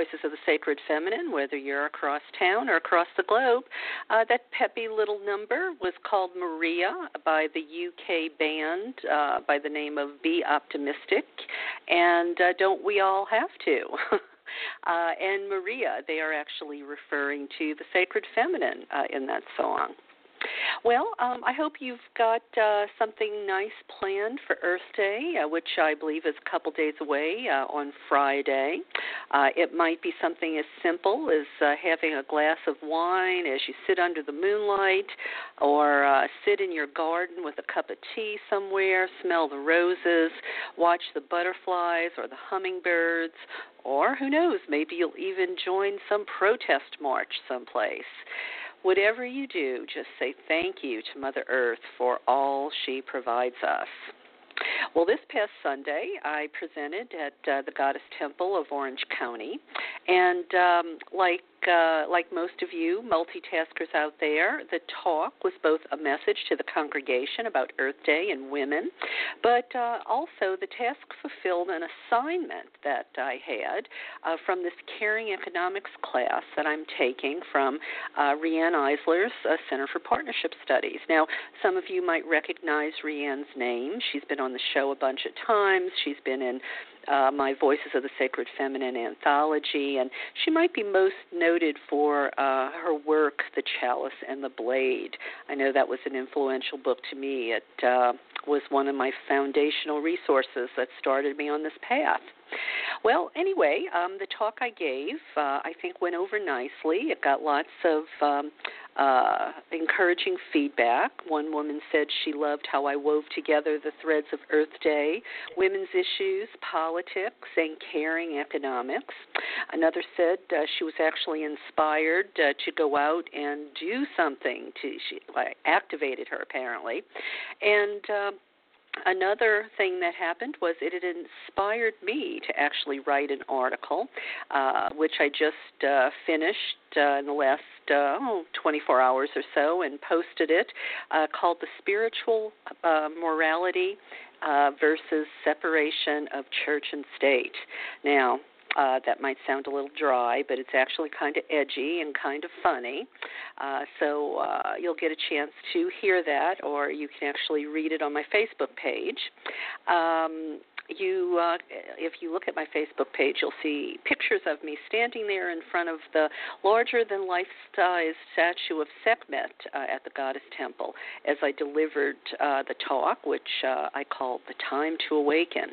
Voices of the Sacred Feminine, whether you're across town or across the globe. Uh, that peppy little number was called Maria by the UK band uh, by the name of Be Optimistic, and uh, don't we all have to? Uh, and Maria, they are actually referring to the sacred feminine uh, in that song. Well, um, I hope you've got uh, something nice planned for Earth Day, uh, which I believe is a couple days away uh, on Friday. Uh, it might be something as simple as uh, having a glass of wine as you sit under the moonlight, or uh, sit in your garden with a cup of tea somewhere, smell the roses, watch the butterflies or the hummingbirds, or who knows, maybe you'll even join some protest march someplace. Whatever you do, just say thank you to Mother Earth for all she provides us. Well, this past Sunday, I presented at uh, the Goddess Temple of Orange County, and um, like uh, like most of you multitaskers out there, the talk was both a message to the congregation about Earth Day and women, but uh, also the task fulfilled an assignment that I had uh, from this Caring Economics class that I'm taking from uh, Riane Eisler's uh, Center for Partnership Studies. Now, some of you might recognize Riane's name. She's been on the show a bunch of times. She's been in uh, my Voices of the Sacred Feminine anthology, and she might be most noted for uh, her work, The Chalice and the Blade. I know that was an influential book to me. It uh, was one of my foundational resources that started me on this path. Well, anyway, um, the talk I gave, uh, I think, went over nicely. It got lots of um, uh, encouraging feedback. One woman said she loved how I wove together the threads of Earth Day, women's issues, politics, and caring economics. Another said uh, she was actually inspired uh, to go out and do something. To she like, activated her apparently, and. Uh, another thing that happened was it had inspired me to actually write an article, uh, which I just uh, finished uh, in the last uh, oh, 24 hours or so and posted it, uh, called The Spiritual uh, Morality uh, versus Separation of Church and State. Now, uh, that might sound a little dry, but it's actually kind of edgy and kind of funny. Uh, so uh, you'll get a chance to hear that, or you can actually read it on my Facebook page. Um, you uh, if you look at my Facebook page, you'll see pictures of me standing there in front of the larger than life size statue of Sekhmet uh, at the Goddess Temple as I delivered uh, the talk, which uh, I called The Time to Awaken.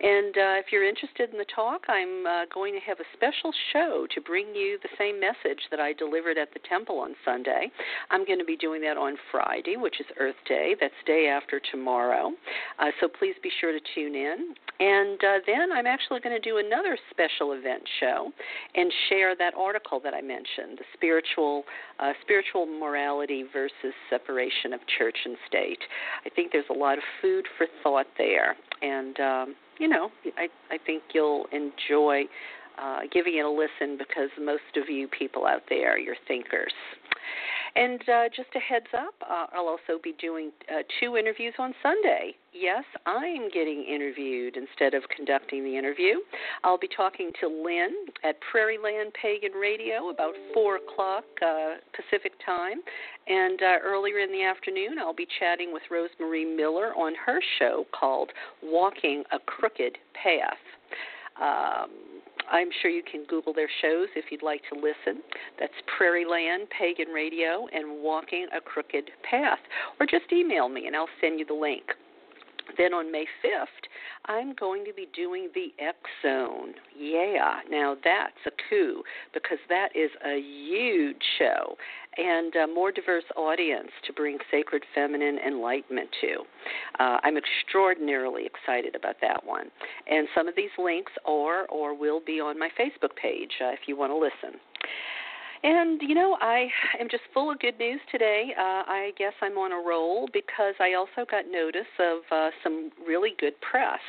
And uh, if you're interested in the talk, I'm uh, going to have a special show to bring you the same message that I delivered at the temple on Sunday. I'm going to be doing that on Friday, which is Earth Day. That's day after tomorrow. so please be sure to tune in. And uh, then I'm actually going to do another special event show and share that article that I mentioned, the spiritual uh, spiritual morality versus separation of church and state. I think there's a lot of food for thought there, and um, you know, I I think you'll enjoy uh, giving it a listen because most of you people out there, you're thinkers. And uh, just a heads up, uh, I'll also be doing uh, two interviews on Sunday. Yes, I'm getting interviewed instead of conducting the interview. I'll be talking to Lynn at Prairie Land Pagan Radio about 4 o'clock uh, Pacific time. And uh, earlier in the afternoon, I'll be chatting with Rosemary Miller on her show called Walking a Crooked Path. Um, I'm sure you can Google their shows if you'd like to listen. That's Prairie Land Pagan Radio and Walking a Crooked Path. Or just email me and I'll send you the link. Then on May 5th, I'm going to be doing the X Zone. Yeah, now that's a coup because that is a huge show and a more diverse audience to bring sacred feminine enlightenment to. Uh, I'm extraordinarily excited about that one. And some of these links are or will be on my Facebook page uh, if you want to listen. And you know, I am just full of good news today. Uh, I guess I'm on a roll because I also got notice of uh, some really good press.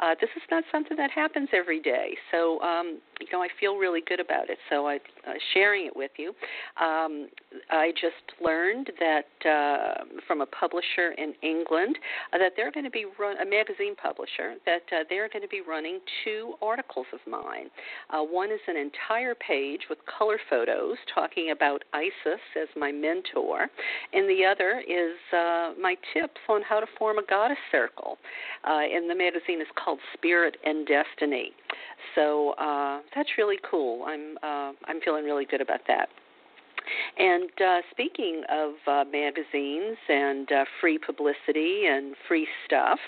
Uh, this is not something that happens every day. So, um, you know I feel really good about it. So I uh, sharing it with you. Um, I just learned that uh, from a publisher in England uh, that they're going to be run a magazine publisher that uh, they're going to be running two articles of mine. Uh, one is an entire page with color photos talking about Isis as my mentor, and the other is uh, my tips on how to form a goddess circle. Uh, and the magazine is called Spirit and Destiny. So uh, that's really cool. I'm uh, I'm feeling really good about that. And uh, speaking of uh, magazines and uh, free publicity and free stuff,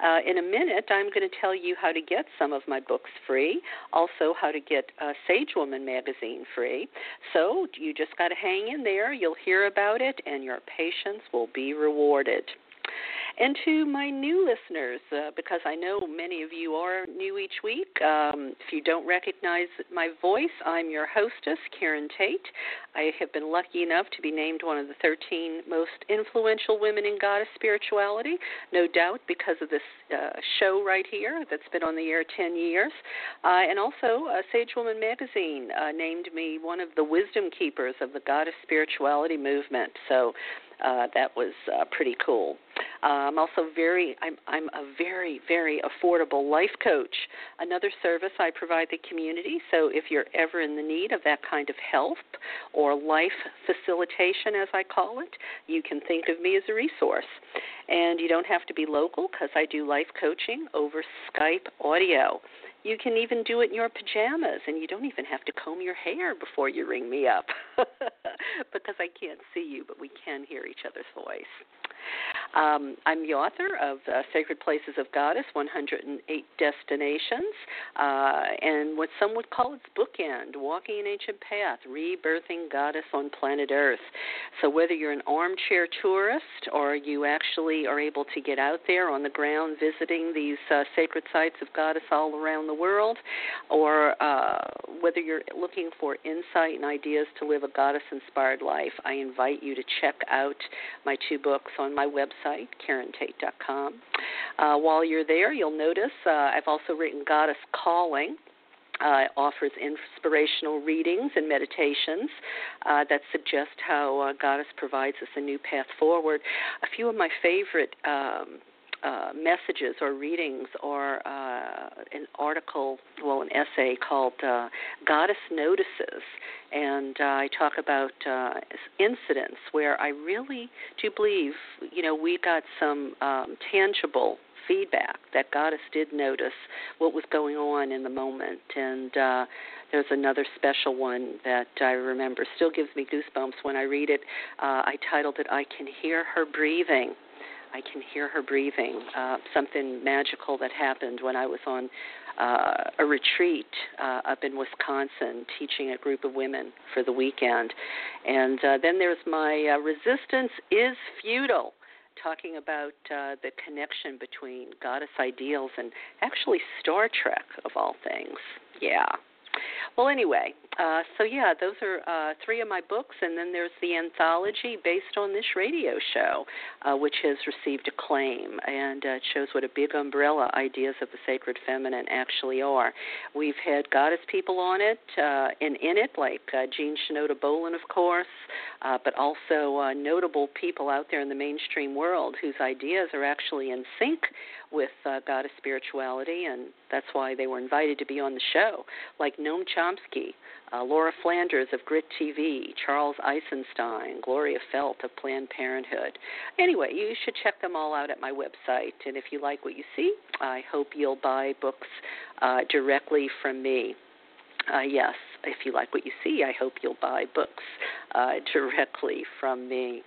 uh, in a minute I'm going to tell you how to get some of my books free, also how to get uh, Sage Woman magazine free. So you just got to hang in there. You'll hear about it, and your patience will be rewarded. And to my new listeners, uh, because I know many of you are new each week, um, if you don't recognize my voice, I'm your hostess, Karen Tate. I have been lucky enough to be named one of the 13 most influential women in goddess spirituality, no doubt because of this uh, show right here that's been on the air 10 years. Uh, and also, uh, Sage Woman Magazine uh, named me one of the wisdom keepers of the goddess spirituality movement. So uh, that was uh, pretty cool. Uh, I'm also very, I'm, I'm a very, very affordable life coach. Another service I provide the community. So if you're ever in the need of that kind of help or life facilitation, as I call it, you can think of me as a resource. And you don't have to be local because I do life coaching over Skype audio. You can even do it in your pajamas, and you don't even have to comb your hair before you ring me up because I can't see you, but we can hear each other's voice. Um, I'm the author of uh, Sacred Places of Goddess 108 Destinations, uh, and what some would call its bookend Walking an Ancient Path, Rebirthing Goddess on Planet Earth. So, whether you're an armchair tourist or you actually are able to get out there on the ground visiting these uh, sacred sites of Goddess all around the world, or uh, whether you're looking for insight and ideas to live a goddess inspired life, I invite you to check out my two books on my website, KarenTate.com. Uh, while you're there, you'll notice uh, I've also written Goddess Calling. Uh, offers inspirational readings and meditations uh, that suggest how uh, Goddess provides us a new path forward. A few of my favorite um, uh, messages or readings or uh, an article, well, an essay called uh, Goddess Notices. And uh, I talk about uh, incidents where I really do believe, you know, we got some um, tangible feedback that Goddess did notice what was going on in the moment. And uh, there's another special one that I remember, still gives me goosebumps when I read it. Uh, I titled it, I Can Hear Her Breathing I can hear her breathing. Uh, something magical that happened when I was on uh, a retreat uh, up in Wisconsin teaching a group of women for the weekend. And uh, then there's my uh, Resistance is Futile talking about uh, the connection between goddess ideals and actually Star Trek, of all things. Yeah. Well, anyway, uh, so yeah, those are uh, three of my books, and then there's the anthology based on this radio show, uh, which has received acclaim, and uh, shows what a big umbrella ideas of the sacred feminine actually are. We've had goddess people on it uh, and in it, like Jean Shinoda Bolen, of course, but also notable people out there in the mainstream world whose ideas are actually in sync with goddess spirituality, and that's why they were invited to be on the show, like Noam Chomsky, uh, Laura Flanders of Grit TV, Charles Eisenstein, Gloria Feldt of Planned Parenthood. Anyway, you should check them all out at my website, and if you like what you see, I hope you'll buy books uh, directly from me. Uh, yes, if you like what you see, I hope you'll buy books uh, directly from me.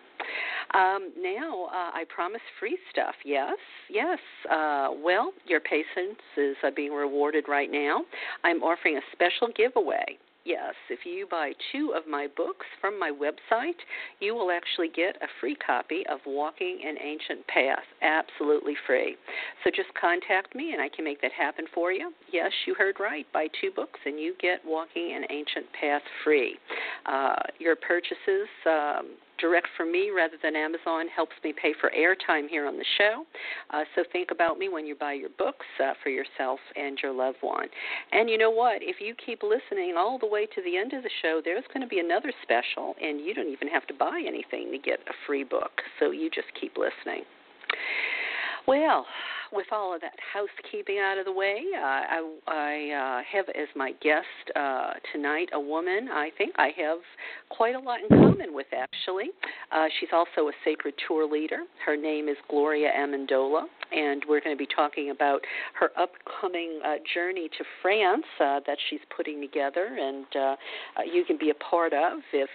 Um, now, uh, I promise free stuff. Yes, yes. Uh, well, your patience is uh, being rewarded right now. I'm offering a special giveaway yes, if you buy two of my books from my website, you will actually get a free copy of Walking an Ancient Path, absolutely free. So just contact me and I can make that happen for you. Yes, you heard right. Buy two books and you get Walking an Ancient Path free. Uh, your purchases. Um, direct from me rather than Amazon helps me pay for airtime here on the show. Uh, so think about me when you buy your books uh, for yourself and your loved one. And you know what? If you keep listening all the way to the end of the show, there's going to be another special, and you don't even have to buy anything to get a free book. So you just keep listening. Well, with all of that housekeeping out of the way, uh, I, I uh, have as my guest uh, tonight a woman I think I have quite a lot in common with, actually. Uh, she's also a sacred tour leader. Her name is Gloria Amendola, and we're going to be talking about her upcoming uh, journey to France uh, that she's putting together, and you can be a part of if.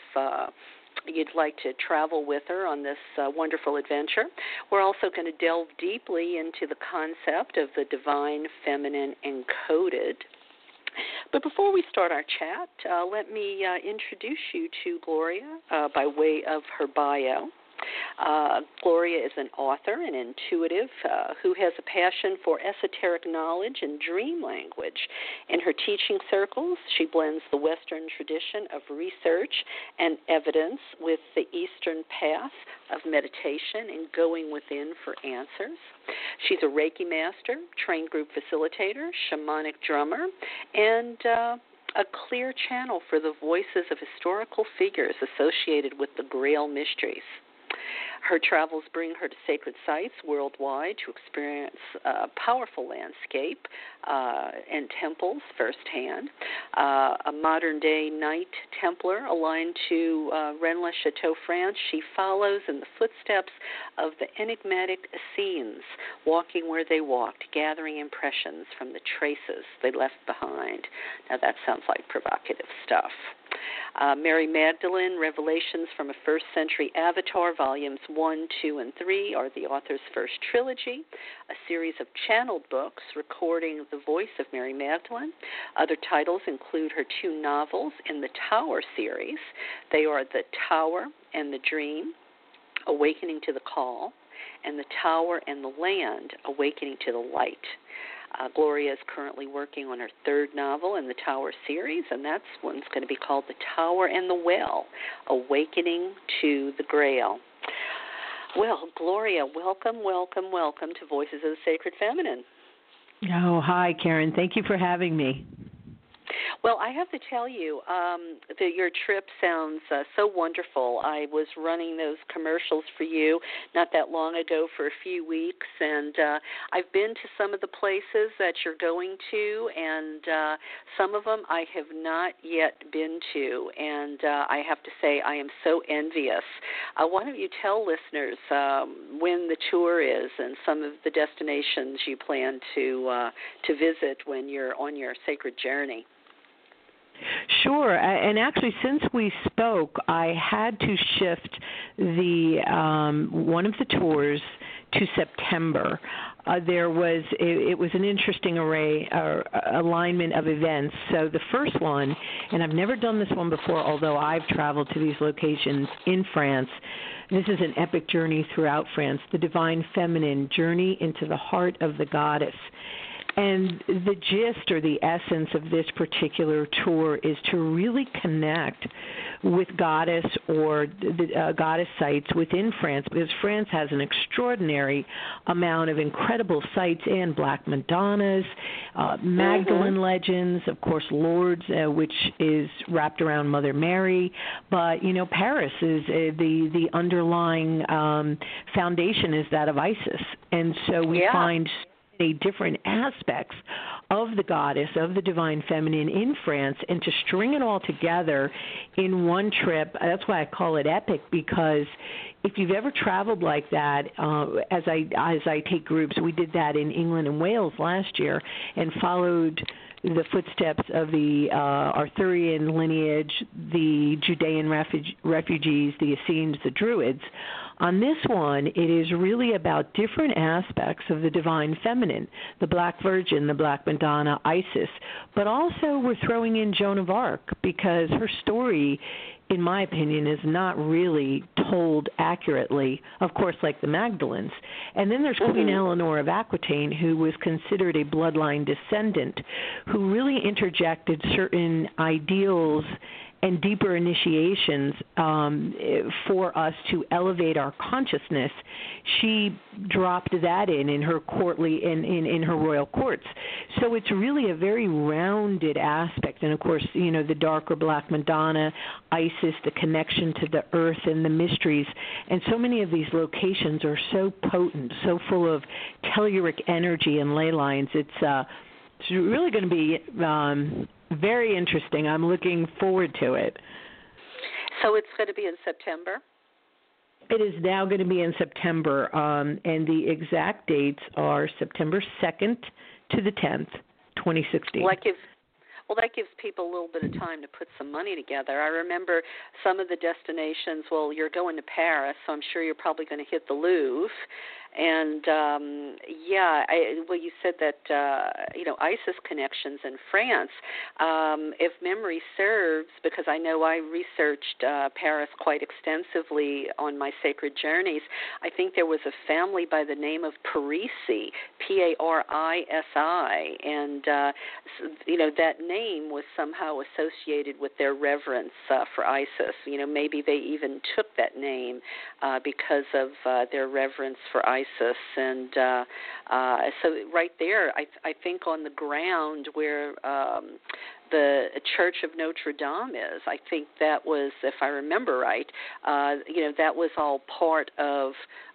You'd like to travel with her on this uh, wonderful adventure. We're also going to delve deeply into the concept of the divine feminine encoded. But before we start our chat, uh, let me uh, introduce you to Gloria uh, by way of her bio. Uh, Gloria is an author and intuitive uh, who has a passion for esoteric knowledge and dream language. In her teaching circles, she blends the Western tradition of research and evidence with the Eastern path of meditation and going within for answers. She's a Reiki master, trained group facilitator, shamanic drummer, and uh, a clear channel for the voices of historical figures associated with the Grail mysteries. Her travels bring her to sacred sites worldwide to experience a powerful landscape uh, and temples firsthand. Uh, a modern day Knight Templar aligned to uh, Rennes Chateau, France, she follows in the footsteps of the enigmatic Essenes, walking where they walked, gathering impressions from the traces they left behind. Now, that sounds like provocative stuff. Uh, Mary Magdalene, Revelations from a First Century Avatar, Volumes 1, 2, and 3 are the author's first trilogy, a series of channeled books recording the voice of Mary Magdalene. Other titles include her two novels in the Tower series. They are The Tower and the Dream, Awakening to the Call, and The Tower and the Land, Awakening to the Light. Uh, Gloria is currently working on her third novel in the Tower series, and that one's going to be called The Tower and the Well Awakening to the Grail. Well, Gloria, welcome, welcome, welcome to Voices of the Sacred Feminine. Oh, hi, Karen. Thank you for having me. Well, I have to tell you um, that your trip sounds uh, so wonderful. I was running those commercials for you not that long ago for a few weeks, and uh, I've been to some of the places that you're going to, and uh, some of them I have not yet been to, and uh, I have to say I am so envious. Uh, why don't you tell listeners um, when the tour is and some of the destinations you plan to uh, to visit when you're on your sacred journey? Sure, and actually, since we spoke, I had to shift the um, one of the tours to September. Uh, there was it, it was an interesting array or uh, alignment of events. So the first one, and I've never done this one before, although I've traveled to these locations in France. This is an epic journey throughout France, the divine feminine journey into the heart of the goddess. And the gist or the essence of this particular tour is to really connect with goddess or the uh, goddess sites within France because France has an extraordinary amount of incredible sites and Black Madonnas, uh, Magdalene mm-hmm. legends, of course, Lourdes, uh, which is wrapped around Mother Mary. But, you know, Paris is uh, the, the underlying um, foundation is that of Isis. And so we yeah. find many different aspects of the goddess, of the divine feminine in France, and to string it all together in one trip. That's why I call it epic because if you've ever traveled like that, uh, as I as I take groups, we did that in England and Wales last year, and followed the footsteps of the uh, Arthurian lineage, the Judean refuge, refugees, the Essenes, the Druids. On this one, it is really about different aspects of the divine feminine, the Black Virgin, the Black Madonna, Isis, but also we're throwing in Joan of Arc because her story in my opinion, is not really told accurately, of course, like the Magdalens. And then there's mm-hmm. Queen Eleanor of Aquitaine, who was considered a bloodline descendant, who really interjected certain ideals and deeper initiations um, for us to elevate our consciousness, she dropped that in in her courtly in, in in her royal courts. So it's really a very rounded aspect, and of course, you know, the darker black Madonna, Isis, the connection to the earth and the mysteries, and so many of these locations are so potent, so full of telluric energy and ley lines. It's uh, it's really going to be um, very interesting. I'm looking forward to it. So it's going to be in September? It is now going to be in September, um, and the exact dates are September 2nd to the 10th, 2016. Well, that gives well, that gives people a little bit of time to put some money together. I remember some of the destinations. Well, you're going to Paris, so I'm sure you're probably going to hit the Louvre and um, yeah, I, well, you said that uh, you know Isis connections in France. Um, if memory serves, because I know I researched uh, Paris quite extensively on my sacred journeys, I think there was a family by the name of Parisi, P-A-R-I-S-I, and uh, you know that name was somehow associated with their reverence uh, for Isis. You know, maybe they even took that name uh, because of uh, their reverence for Isis Isis, and uh, uh, so right there, I, I think on the ground where um, the Church of Notre Dame is, I think that was, if I remember right, uh, you know, that was all part of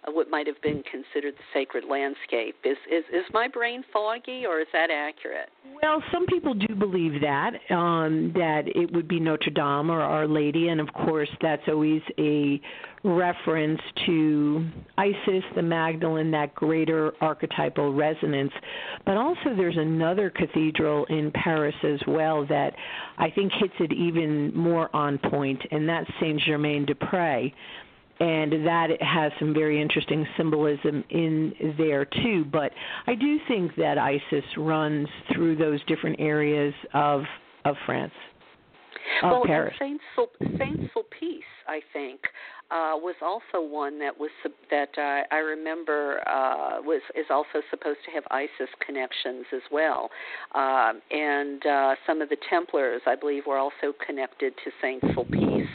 what might have been considered the sacred landscape. Is is is my brain foggy, or is that accurate? Well, some people do believe that um, that it would be Notre Dame or Our Lady, and of course, that's always a reference to Isis, the Magdalene, that greater archetypal resonance. But also, there's another cathedral in Paris as well that I think hits it even more on point, and that's Saint Germain des Prés and that has some very interesting symbolism in there too. But I do think that Isis runs through those different areas of of France. Of well, Paris. Saint Saint Sulpice, I think, uh, was also one that was that uh, I remember uh, was is also supposed to have Isis connections as well, um, and uh, some of the Templars, I believe, were also connected to Saint Sulpice.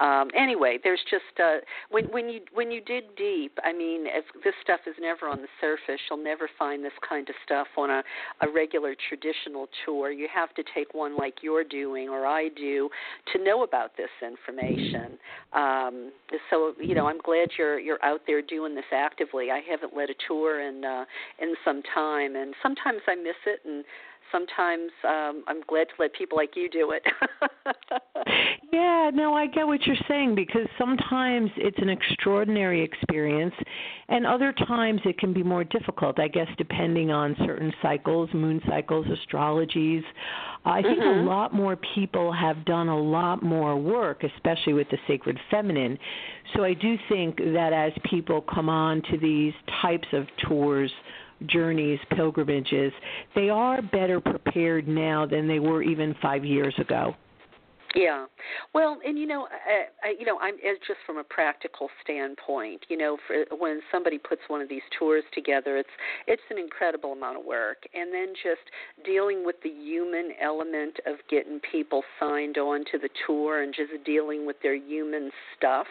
Um, anyway, there's just uh, when when you when you dig deep, I mean, if this stuff is never on the surface, you'll never find this kind of stuff on a, a regular traditional tour. You have to take one like you're doing or I do to know about this information. Um, so you know, I'm glad you're you're out there doing this actively. I haven't led a tour in uh, in some time, and sometimes I miss it, and sometimes um, I'm glad to let people like you do it. yeah, no, I get what you're saying because sometimes it's an extraordinary experience, and other times it can be more difficult. I guess depending on certain cycles, moon cycles, astrologies. I think mm-hmm. a lot more people have done a lot more work, especially with the sacred feminine. So I do think that as people come on to these types of tours, journeys, pilgrimages, they are better prepared now than they were even five years ago. Yeah, well, and you know, I, I, you know, I'm as just from a practical standpoint. You know, for when somebody puts one of these tours together, it's it's an incredible amount of work, and then just dealing with the human element of getting people signed on to the tour and just dealing with their human stuff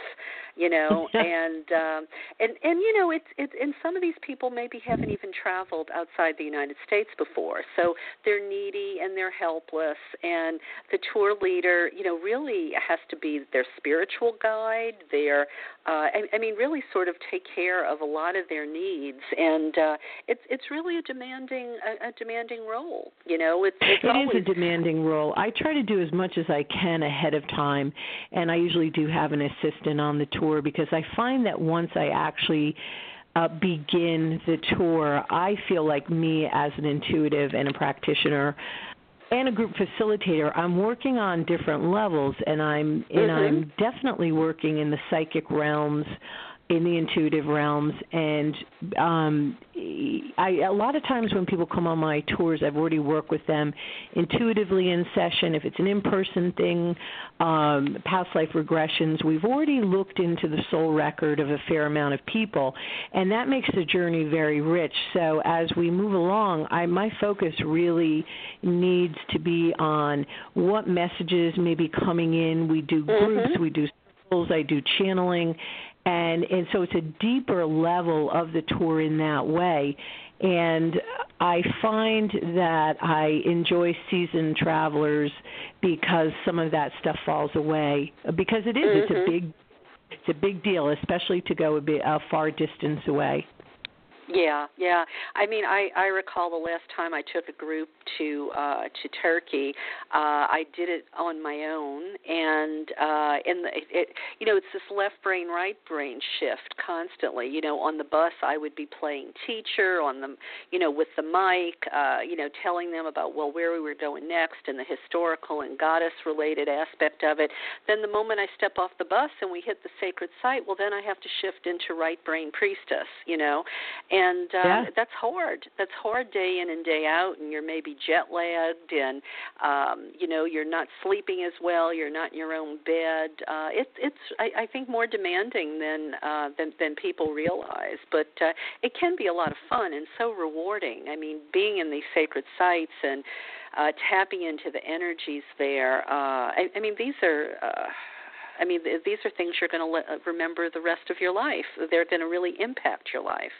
you know and um and and you know it's it's and some of these people maybe haven't even traveled outside the United States before. So they're needy and they're helpless and the tour leader you know really has to be their spiritual guide their uh I, I mean really sort of take care of a lot of their needs. And uh it's it's really a demanding a, a demanding role you know it's, it's it always, is a demanding role. I try to do as much as I can ahead of time and I usually do have an assistant on the tour because I find that once I actually uh, begin the tour, I feel like me as an intuitive and a practitioner and a group facilitator, I'm working on different levels, and I'm and mm-hmm. I'm definitely working in the psychic realms in the intuitive realms. And um I a lot of times when people come on my tours I've already worked with them intuitively in session. If it's an in-person thing um past life regressions we've already looked into the soul record of a fair amount of people. And that makes the journey very rich. So as we move along I my focus really needs to be on what messages may be coming in. We do groups mm-hmm. we do I do channeling, and and so it's a deeper level of the tour in that way and I find that I enjoy seasoned travelers because some of that stuff falls away because it is, mm-hmm. it's a mm-hmm. big it's a big deal especially to go a bit a far distance away yeah, yeah. I mean, I I recall the last time I took a group to uh to Turkey. Uh I did it on my own and uh and it, it you know, it's this left brain right brain shift constantly. You know, on the bus I would be playing teacher on the you know, with the mic, uh, you know, telling them about well where we were going next and the historical and goddess related aspect of it. Then the moment I step off the bus and we hit the sacred site, well then I have to shift into right brain priestess, you know. And and uh, yeah. that's hard. That's hard day in and day out, and you're maybe jet lagged, and um, you know you're not sleeping as well. You're not in your own bed. Uh, it's it's I, I think more demanding than uh, than than people realize, but uh, it can be a lot of fun and so rewarding. I mean, being in these sacred sites and uh, tapping into the energies there. Uh, I, I mean, these are. Uh, I mean, these are things you're going to le- remember the rest of your life. They're going to really impact your life.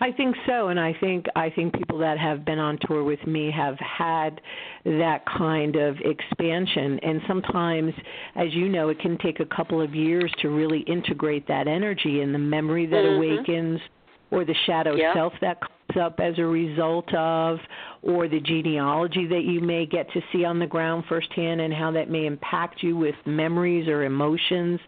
I think so, and I think I think people that have been on tour with me have had that kind of expansion. And sometimes, as you know, it can take a couple of years to really integrate that energy and the memory that mm-hmm. awakens, or the shadow yep. self that up as a result of, or the genealogy that you may get to see on the ground firsthand and how that may impact you with memories or emotions.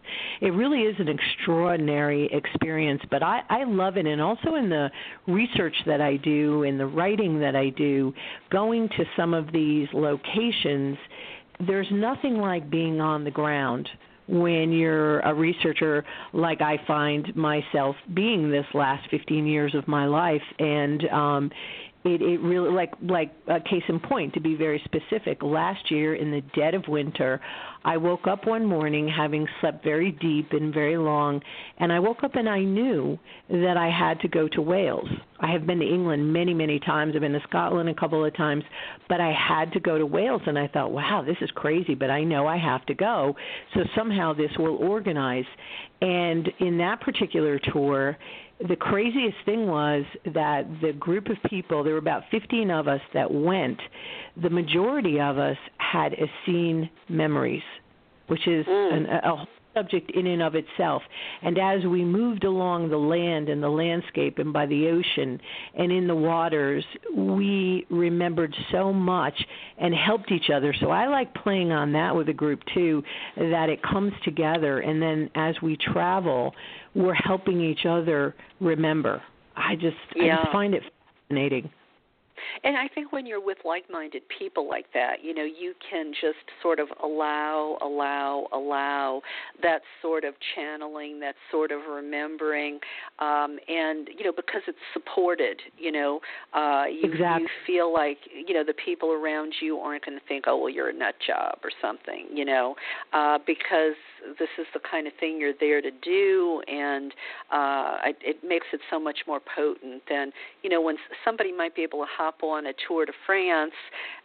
It really is an extraordinary experience, but I, I love it. And also in the research that I do, in the writing that I do, going to some of these locations, there's nothing like being on the ground when you're a researcher like I find myself being this last 15 years of my life. And um it it really like like a case in point to be very specific last year in the dead of winter i woke up one morning having slept very deep and very long and i woke up and i knew that i had to go to wales. I have been to england many many times. I've been to scotland a couple of times but i had to go to wales and i thought wow this is crazy but i know i have to go. So somehow this will organize. And in that particular tour the craziest thing was that the group of people, there were about 15 of us that went, the majority of us had Essene memories, which is mm. an, a subject in and of itself. And as we moved along the land and the landscape and by the ocean and in the waters, we remembered so much and helped each other. So I like playing on that with a group too, that it comes together. And then as we travel, we're helping each other remember. I just, yeah. I just find it fascinating. And I think when you're with like-minded people like that, you know, you can just sort of allow, allow, allow that sort of channeling, that sort of remembering, um, and you know, because it's supported, you know, uh, you, exactly. you feel like you know the people around you aren't going to think, oh, well, you're a nut job or something, you know, uh, because this is the kind of thing you're there to do, and uh, it makes it so much more potent than you know when somebody might be able to hop on a tour to France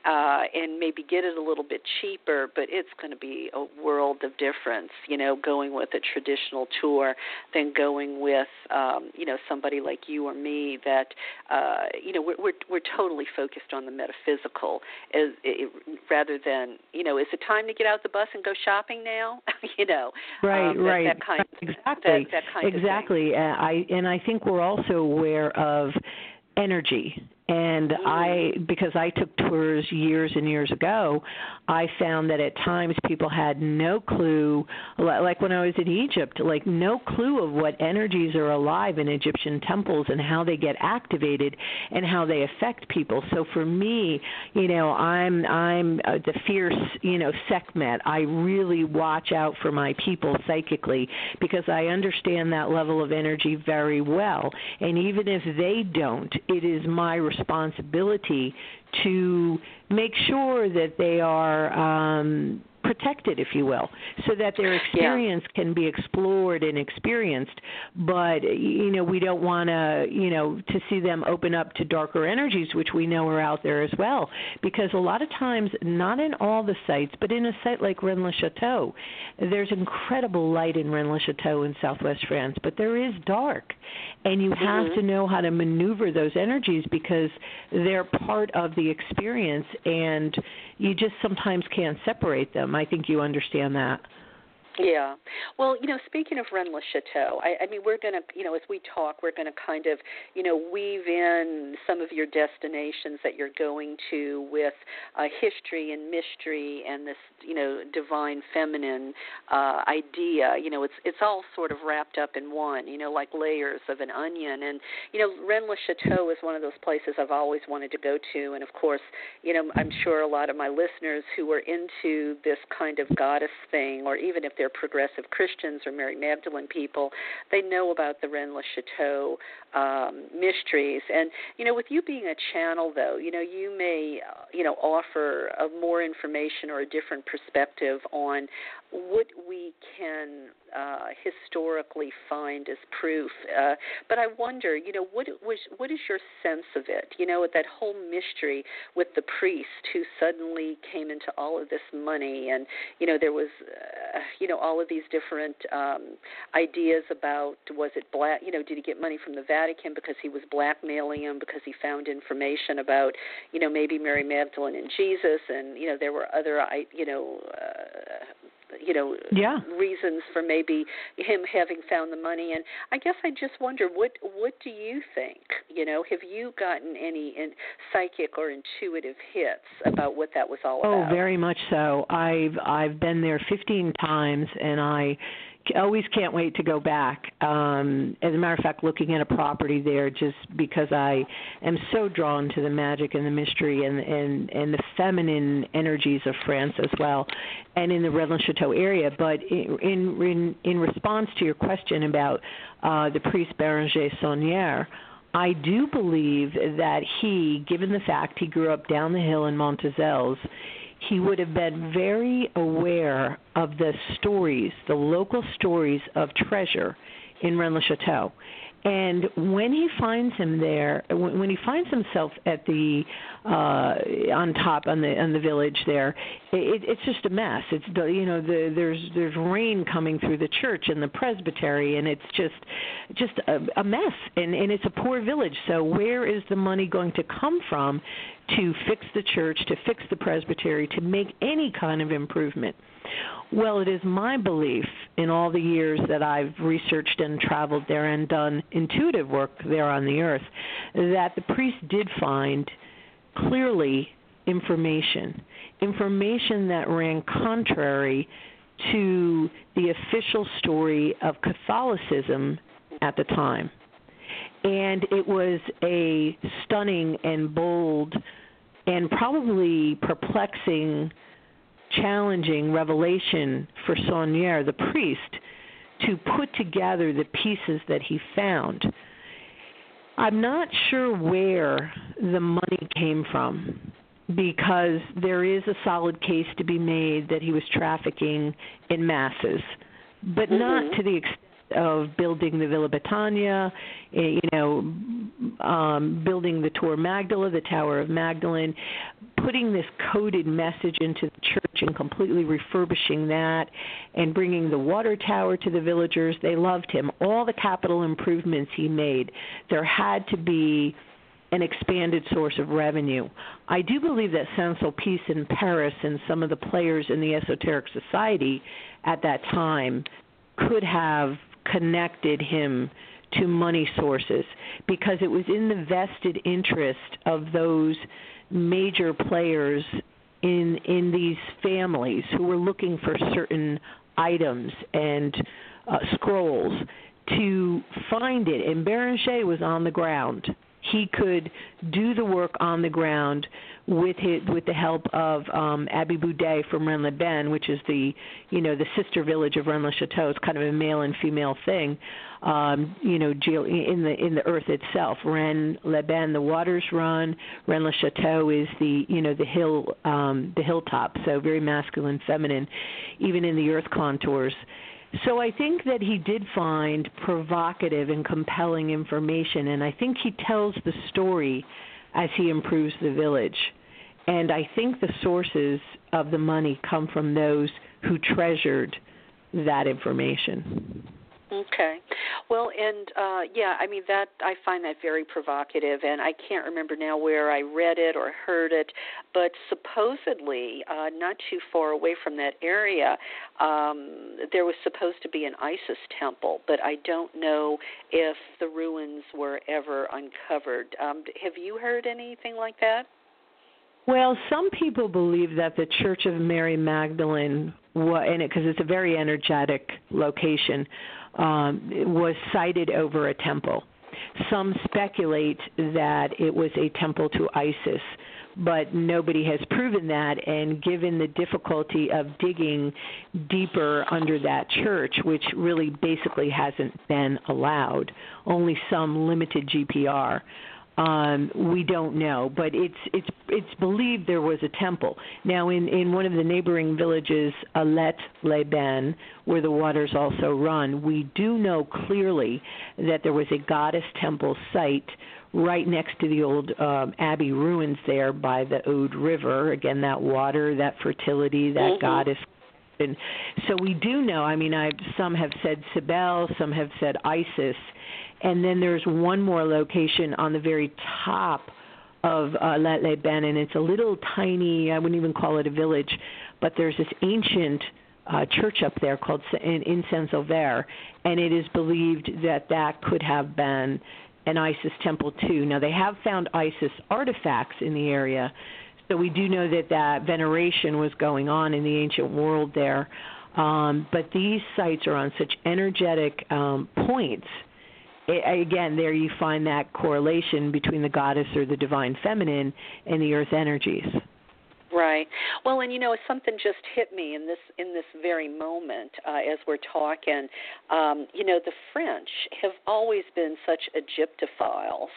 uh, and maybe get it a little bit cheaper, but it's going to be a world of difference, you know, going with a traditional tour than going with, um, you know, somebody like you or me that, uh, you know, we're, we're we're totally focused on the metaphysical, as it, rather than, you know, is it time to get out the bus and go shopping now? you know, right, um, that, right, that kind, exactly, that, that kind exactly. Of thing. I and I think we're also aware of energy and mm. I because I took tours years and years ago, I found that at times people had no clue like when I was in Egypt, like no clue of what energies are alive in Egyptian temples and how they get activated and how they affect people. So for me, you know, I'm I'm uh, the fierce, you know, Sekhmet. I really watch out for my people psychically because I understand that level of energy very well. And even if they don't, it is my responsibility to make sure that they are um, protected, if you will, so that their experience yeah. can be explored and experienced. But you know, we don't want to, you know, to see them open up to darker energies, which we know are out there as well. Because a lot of times, not in all the sites, but in a site like Rennes-le-Chateau, there's incredible light in Rennes-le-Chateau in Southwest France, but there is dark, and you have mm-hmm. to know how to maneuver those energies because they're part of the experience, and you just sometimes can't separate them. I think you understand that. Yeah. Well, you know, speaking of Rennes Le Chateau, I, I mean, we're going to, you know, as we talk, we're going to kind of, you know, weave in some of your destinations that you're going to with uh, history and mystery and this, you know, divine feminine uh, idea. You know, it's it's all sort of wrapped up in one, you know, like layers of an onion. And, you know, Rennes Le Chateau is one of those places I've always wanted to go to. And, of course, you know, I'm sure a lot of my listeners who are into this kind of goddess thing, or even if they're they're progressive Christians or Mary Magdalene people, they know about the Rennes Le Chateau um, mysteries. And you know, with you being a channel, though, you know, you may uh, you know offer a more information or a different perspective on what we can uh, historically find as proof. Uh, but I wonder, you know, what was what is your sense of it? You know, that whole mystery with the priest who suddenly came into all of this money, and you know, there was, uh, you know, all of these different um, ideas about was it black? You know, did he get money from the Vatican because he was blackmailing him because he found information about, you know, maybe Mary Magdalene and Jesus, and you know, there were other, you know. Uh, you know yeah. reasons for maybe him having found the money. And i guess i just wonder what what do you think? You know have you gotten any in, psychic or intuitive hits about what that was all oh, about? oh very much so. I've i've been there 15 times and i always can't wait to go back. Um, as a matter of fact, looking at a property there just because I am so drawn to the magic and the mystery and and and the feminine energies of France as well, and in the Rennes Chateau area. But in in in response to your question about uh, the priest Berenger Saunière. I do believe that he, given the fact he grew up down the hill in Montazels, he would have been very aware of the stories, the local stories of treasure in Rennes le Chateau. And when he finds him there, when he finds himself at the uh, on top on the on the village there, it, it's just a mess. It's you know the there's there's rain coming through the church and the presbytery, and it's just just a, a mess. And and it's a poor village. So where is the money going to come from to fix the church, to fix the presbytery, to make any kind of improvement? Well, it is my belief in all the years that I've researched and traveled there and done intuitive work there on the earth that the priest did find clearly information, information that ran contrary to the official story of Catholicism at the time. And it was a stunning and bold and probably perplexing challenging revelation for Saunière, the priest, to put together the pieces that he found. I'm not sure where the money came from because there is a solid case to be made that he was trafficking in masses, but mm-hmm. not to the extent of building the Villa Bethania, eh, you know, um, building the Tour Magdala, the Tower of Magdalene, putting this coded message into the church and completely refurbishing that and bringing the water tower to the villagers. They loved him. All the capital improvements he made, there had to be an expanded source of revenue. I do believe that Saint-Sulpice in Paris and some of the players in the esoteric society at that time could have connected him to money sources because it was in the vested interest of those major players in in these families who were looking for certain items and uh, scrolls to find it and Berenger was on the ground he could do the work on the ground with his, with the help of um, Abbe Boudet from Rennes-les-Bains, which is the you know the sister village of Rennes-le-Château. It's kind of a male and female thing. Um, you know, in the in the earth itself. Rennes-les-Bains, the waters run. Rennes-le-Château is the you know the hill um, the hilltop, so very masculine, feminine, even in the earth contours. So I think that he did find provocative and compelling information, and I think he tells the story as he improves the village. And I think the sources of the money come from those who treasured that information. Okay. Well, and uh yeah, I mean that I find that very provocative and I can't remember now where I read it or heard it, but supposedly uh not too far away from that area, um there was supposed to be an Isis temple, but I don't know if the ruins were ever uncovered. Um have you heard anything like that? Well, some people believe that the Church of Mary Magdalene, it because it's a very energetic location, um, was sited over a temple. Some speculate that it was a temple to Isis, but nobody has proven that. And given the difficulty of digging deeper under that church, which really basically hasn't been allowed, only some limited GPR, um, we don't know, but it's it's it's believed there was a temple. Now, in in one of the neighboring villages, Alet les Bains, where the waters also run, we do know clearly that there was a goddess temple site right next to the old um, abbey ruins there by the Aude River. Again, that water, that fertility, that mm-hmm. goddess and so we do know. I mean, I some have said Cybele, some have said Isis, and then there's one more location on the very top of uh, Les Les-Bains, and it's a little tiny. I wouldn't even call it a village, but there's this ancient uh, church up there called in, in Saint-Sauveur, and it is believed that that could have been an Isis temple too. Now they have found Isis artifacts in the area, so we do know that that veneration was going on in the ancient world there. Um, but these sites are on such energetic um, points again, there you find that correlation between the goddess or the divine feminine and the earth energies. Right. Well, and you know, something just hit me in this in this very moment uh, as we're talking. Um, you know, the French have always been such Egyptophiles,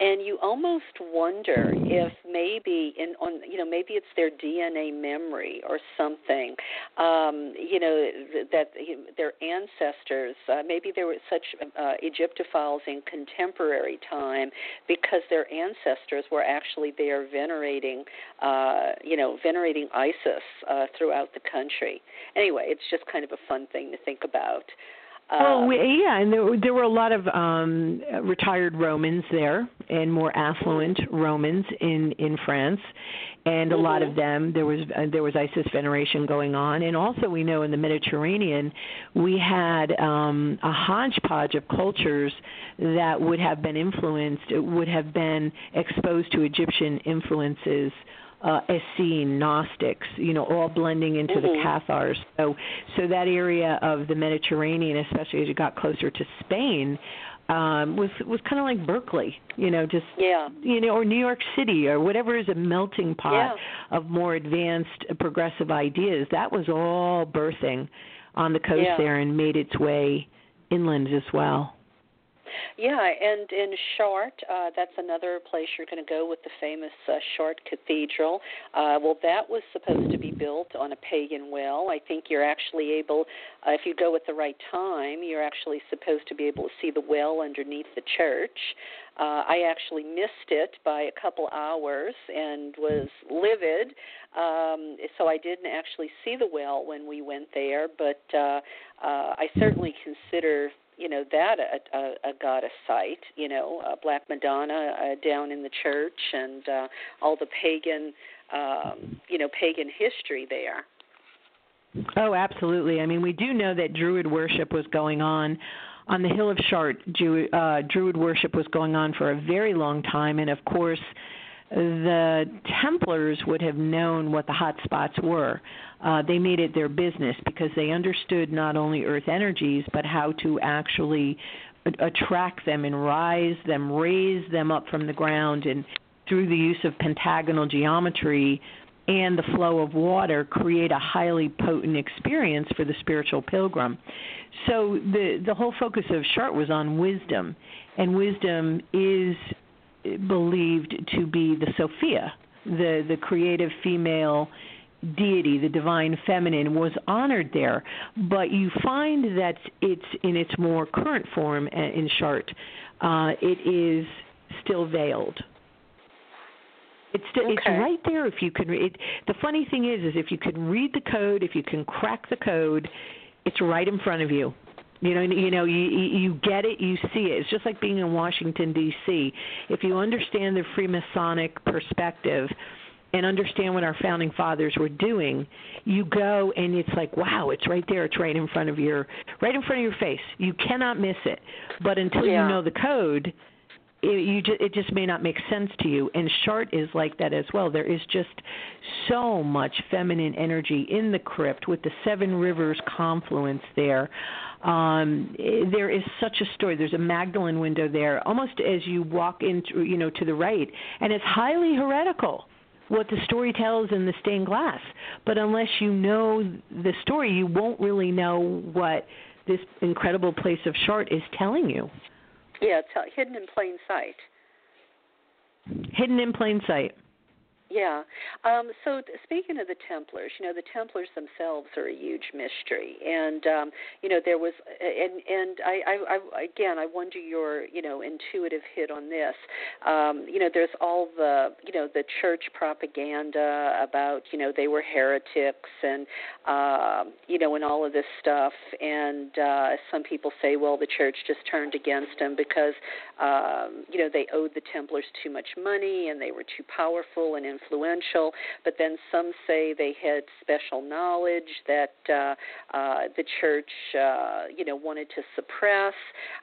and you almost wonder if maybe in on you know maybe it's their DNA memory or something. Um, you know that their ancestors uh, maybe they were such uh, Egyptophiles in contemporary time because their ancestors were actually there venerating. Uh, you know, venerating Isis uh, throughout the country. Anyway, it's just kind of a fun thing to think about. well, we, um, yeah, and there, there were a lot of um, retired Romans there, and more affluent Romans in in France, and a mm-hmm. lot of mm-hmm. them there was uh, there was Isis veneration going on, and also we know in the Mediterranean we had um, a hodgepodge of cultures that would have been influenced, would have been exposed to Egyptian influences uh, Essene, Gnostics, you know, all blending into mm-hmm. the Cathars. So, so that area of the Mediterranean, especially as you got closer to Spain, um, was was kind of like Berkeley, you know, just yeah, you know, or New York City or whatever is a melting pot yeah. of more advanced uh, progressive ideas. That was all birthing on the coast yeah. there and made its way inland as well. Yeah, and in Chartres, uh, that's another place you're going to go with the famous uh, Chartres Cathedral. Uh, well, that was supposed to be built on a pagan well. I think you're actually able, uh, if you go at the right time, you're actually supposed to be able to see the well underneath the church. Uh, I actually missed it by a couple hours and was livid. Um, so I didn't actually see the well when we went there, but uh, uh, I certainly consider you know that a, a, a goddess site you know uh, black madonna uh, down in the church and uh, all the pagan um you know pagan history there. Oh absolutely. I mean we do know that druid worship was going on on the hill of Chartres, Jew, uh, Druid worship was going on for a very long time, and of course, the Templars would have known what the hot spots were. Uh, they made it their business because they understood not only earth energies, but how to actually attract them and rise them, raise them up from the ground, and through the use of pentagonal geometry and the flow of water, create a highly potent experience for the spiritual pilgrim. So the the whole focus of Chartres was on wisdom, and wisdom is believed to be the Sophia, the the creative female deity, the divine feminine, was honored there. But you find that it's in its more current form in Chartres, uh, it is still veiled. It's still, okay. it's right there if you can. The funny thing is, is if you can read the code, if you can crack the code, it's right in front of you. You know, you know, you you get it, you see it. It's just like being in Washington D.C. If you understand the Freemasonic perspective and understand what our founding fathers were doing, you go and it's like, wow, it's right there. It's right in front of your right in front of your face. You cannot miss it. But until yeah. you know the code, it, you just, it just may not make sense to you. And Chartres is like that as well. There is just so much feminine energy in the crypt with the Seven Rivers confluence there. Um, there is such a story. There's a Magdalene window there, almost as you walk into, you know, to the right, and it's highly heretical what the story tells in the stained glass. But unless you know the story, you won't really know what this incredible place of Chartres is telling you. Yeah, it's hidden in plain sight. Hidden in plain sight. Yeah. Um, so speaking of the Templars, you know, the Templars themselves are a huge mystery, and um, you know, there was, and and I, I, I again, I wonder your, you know, intuitive hit on this. Um, you know, there's all the, you know, the church propaganda about, you know, they were heretics, and uh, you know, and all of this stuff, and uh, some people say, well, the church just turned against them because, um, you know, they owed the Templars too much money, and they were too powerful and influential, but then some say they had special knowledge that uh, uh, the church, uh, you know, wanted to suppress.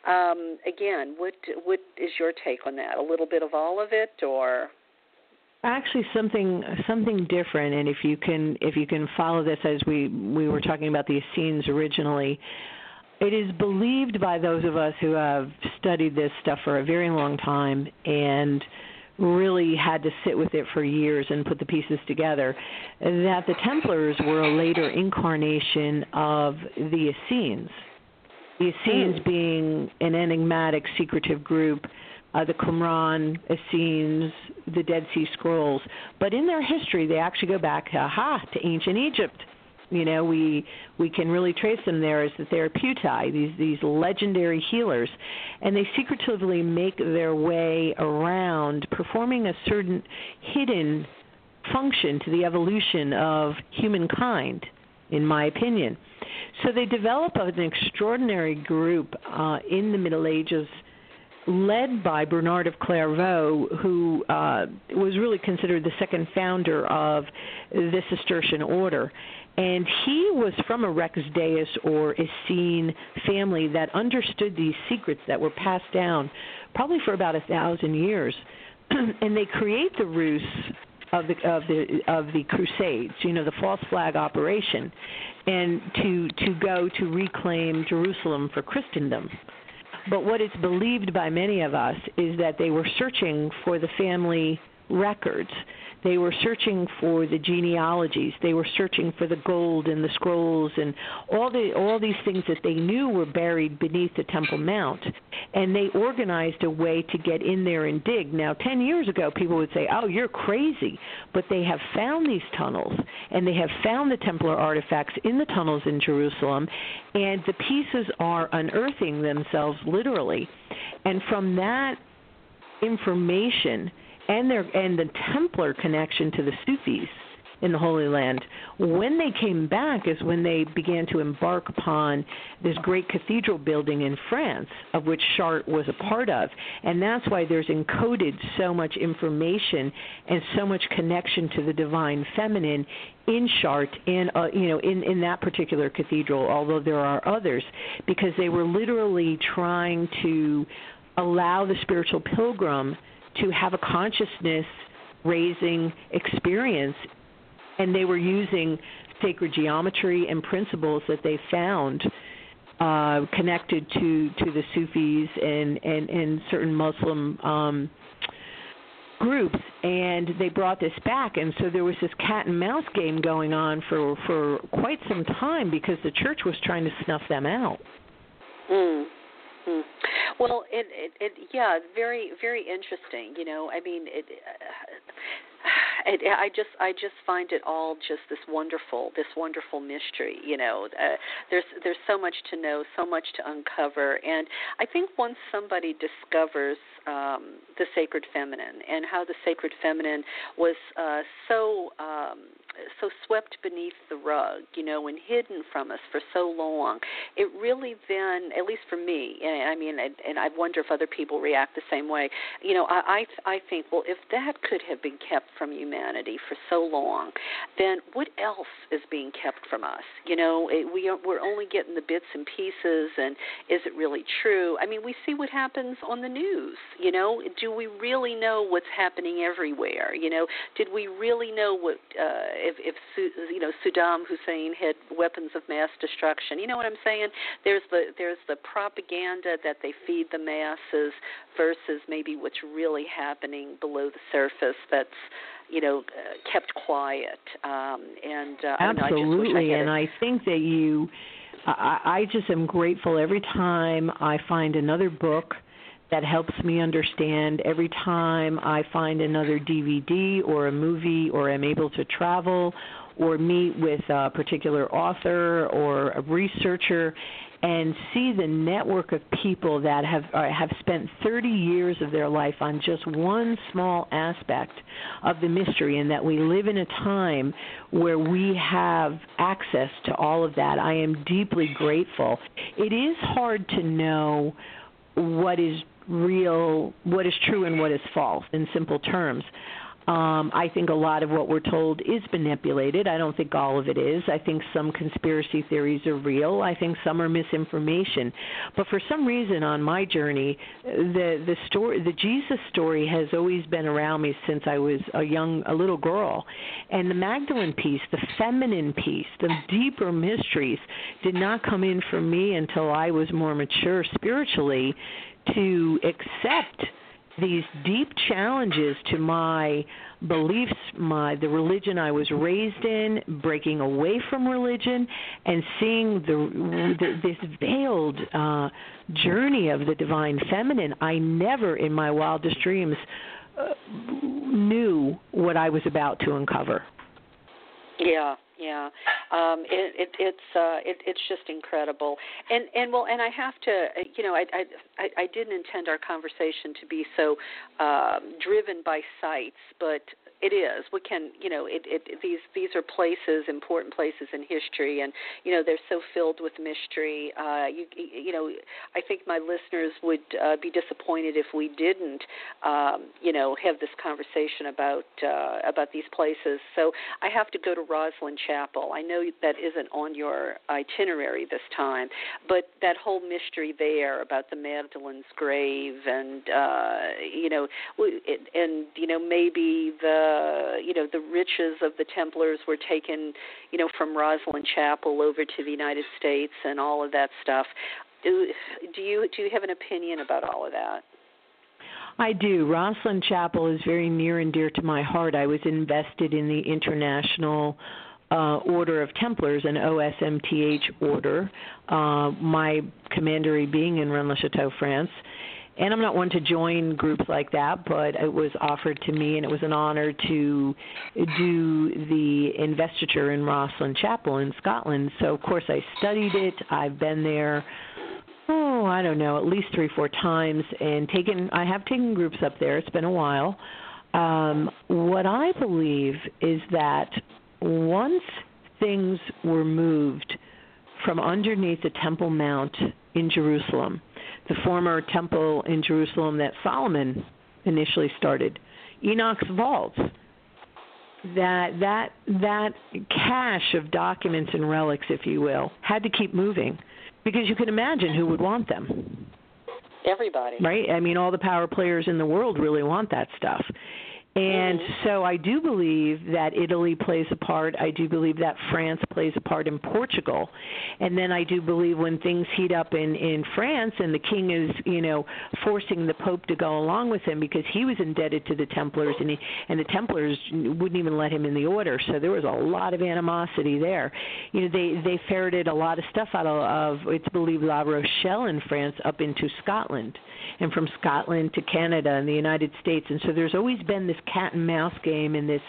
Um, again, what what is your take on that? A little bit of all of it, or? actually something something different and if you can if you can follow this as we we were talking about the Essenes originally it is believed by those of us who have studied this stuff for a very long time and really had to sit with it for years and put the pieces together that the Templars were a later incarnation of the Essenes. The Essenes mm. being an enigmatic, secretive group, uh, the Qumran, Essenes, the Dead Sea Scrolls. But in their history, they actually go back, aha, to ancient Egypt you know we we can really trace them there as the therapeutae these these legendary healers and they secretively make their way around performing a certain hidden function to the evolution of humankind in my opinion. So they develop an extraordinary group uh, in the middle ages led by Bernard of Clairvaux, who uh, was really considered the second founder of the Cistercian order. And he was from a Rex Deus or Essene family that understood these secrets that were passed down probably for about a thousand years. and they create the ruse of the of the of the crusades you know the false flag operation and to to go to reclaim Jerusalem for Christendom but what is believed by many of us is that they were searching for the family records they were searching for the genealogies. They were searching for the gold and the scrolls and all the all these things that they knew were buried beneath the Temple Mount. And they organized a way to get in there and dig. Now, 10 years ago, people would say, "Oh, you're crazy," but they have found these tunnels and they have found the Templar artifacts in the tunnels in Jerusalem, and the pieces are unearthing themselves literally. And from that information and their and the Templar connection to the Sufis in the Holy Land. When they came back is when they began to embark upon this great cathedral building in France, of which Chartres was a part of, and that's why there's encoded so much information and so much connection to the divine feminine in Chartres and uh, you know in in that particular cathedral although there are others because they were literally trying to allow the spiritual pilgrim to have a consciousness raising experience and they were using sacred geometry and principles that they found uh, connected to to the Sufis and and and certain Muslim um, groups and they brought this back and so there was this cat and mouse game going on for for quite some time because the church was trying to snuff them out mm. Mm. Well, it, it, it, yeah, very, very interesting. You know, I mean, it, uh, it, I just, I just find it all just this wonderful, this wonderful mystery. You know, uh, there's, there's so much to know, so much to uncover, and I think once somebody discovers um, the sacred feminine and how the sacred feminine was uh, so um, so swept beneath the rug, you know, and hidden from us for so long. It really then, at least for me, and I mean, and, and I wonder if other people react the same way. You know, I I, I think, well, if that could have been kept from humanity for so long, then what else is being kept from us? You know, it, we are, we're only getting the bits and pieces, and is it really true? I mean, we see what happens on the news. You know, do we really know what's happening everywhere? You know, did we really know what uh, if if you know Saddam Hussein had weapons of mass destruction? You know what I'm saying? There's the there's the propaganda that they feed the masses versus maybe what's really happening below the surface. That's you know uh, kept quiet. Um, and uh, absolutely, I I and I think that you. I, I just am grateful every time I find another book that helps me understand every time I find another DVD or a movie or am able to travel or meet with a particular author or a researcher and see the network of people that have uh, have spent 30 years of their life on just one small aspect of the mystery and that we live in a time where we have access to all of that. I am deeply grateful. It is hard to know what is real, what is true and what is false in simple terms. Um, I think a lot of what we're told is manipulated. I don't think all of it is. I think some conspiracy theories are real. I think some are misinformation. But for some reason on my journey, the the story, the Jesus story, has always been around me since I was a young, a little girl. And the Magdalene piece, the feminine piece, the deeper mysteries, did not come in for me until I was more mature spiritually to accept these deep challenges to my beliefs, my the religion I was raised in, breaking away from religion, and seeing the, the this veiled uh, journey of the divine feminine. I never, in my wildest dreams, uh, knew what I was about to uncover. Yeah, yeah. Um it, it it's uh it it's just incredible. And and well and i have to uh, you know i i i didn't intend our conversation to be so um driven by sites but it is. We can, you know, it, it, these these are places, important places in history, and you know they're so filled with mystery. Uh, you you know, I think my listeners would uh, be disappointed if we didn't, um, you know, have this conversation about uh, about these places. So I have to go to Rosslyn Chapel. I know that isn't on your itinerary this time, but that whole mystery there about the Magdalene's grave, and uh, you know, and you know maybe the uh, you know the riches of the Templars were taken, you know, from Rosslyn Chapel over to the United States and all of that stuff. Do do you do you have an opinion about all of that? I do. Rosslyn Chapel is very near and dear to my heart. I was invested in the International uh, Order of Templars, an OSMTH order. Uh, my commandery being in Rennes-le-Chateau, France and I'm not one to join groups like that, but it was offered to me, and it was an honor to do the investiture in Rosslyn Chapel in Scotland. So, of course, I studied it. I've been there. Oh, I don't know, at least three, four times, and taken. I have taken groups up there. It's been a while. Um, what I believe is that once things were moved from underneath the Temple Mount in Jerusalem, the former temple in Jerusalem that Solomon initially started, Enoch's vaults, that that that cache of documents and relics, if you will, had to keep moving because you can imagine who would want them. Everybody. Right? I mean, all the power players in the world really want that stuff. And mm-hmm. so I do believe that Italy plays a part. I do believe that France plays a part in Portugal. And then I do believe when things heat up in in France and the king is, you know, forcing the pope to go along with him because he was indebted to the Templars and he, and the Templars wouldn't even let him in the order. So there was a lot of animosity there. You know, they they ferreted a lot of stuff out of, of it's believed La Rochelle in France up into Scotland and from Scotland to Canada and the United States. And so there's always been this cat and mouse game and this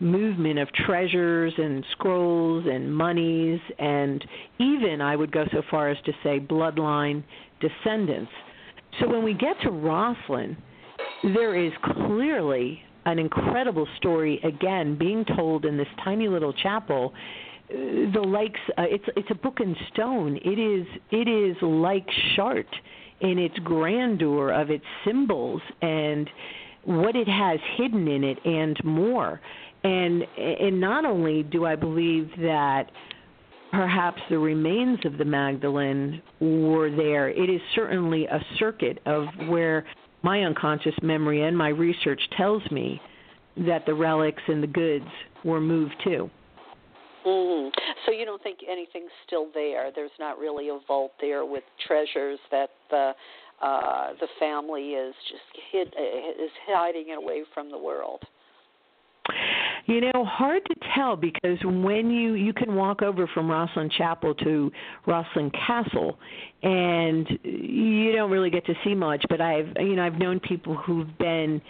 movement of treasures and scrolls and monies and even I would go so far as to say bloodline descendants. So when we get to Rosslyn, there is clearly an incredible story again being told in this tiny little chapel the likes uh, it's it's a book in stone it is it is like Chartres in its grandeur of its symbols and what it has hidden in it and more. And and not only do I believe that perhaps the remains of the Magdalene were there, it is certainly a circuit of where my unconscious memory and my research tells me that the relics and the goods were moved to. Mm. So you don't think anything's still there? There's not really a vault there with treasures that the uh, the family is just hid is hiding it away from the world. You know, hard to tell because when you you can walk over from Rosslyn Chapel to Rosslyn Castle, and you don't really get to see much. But I've you know I've known people who've been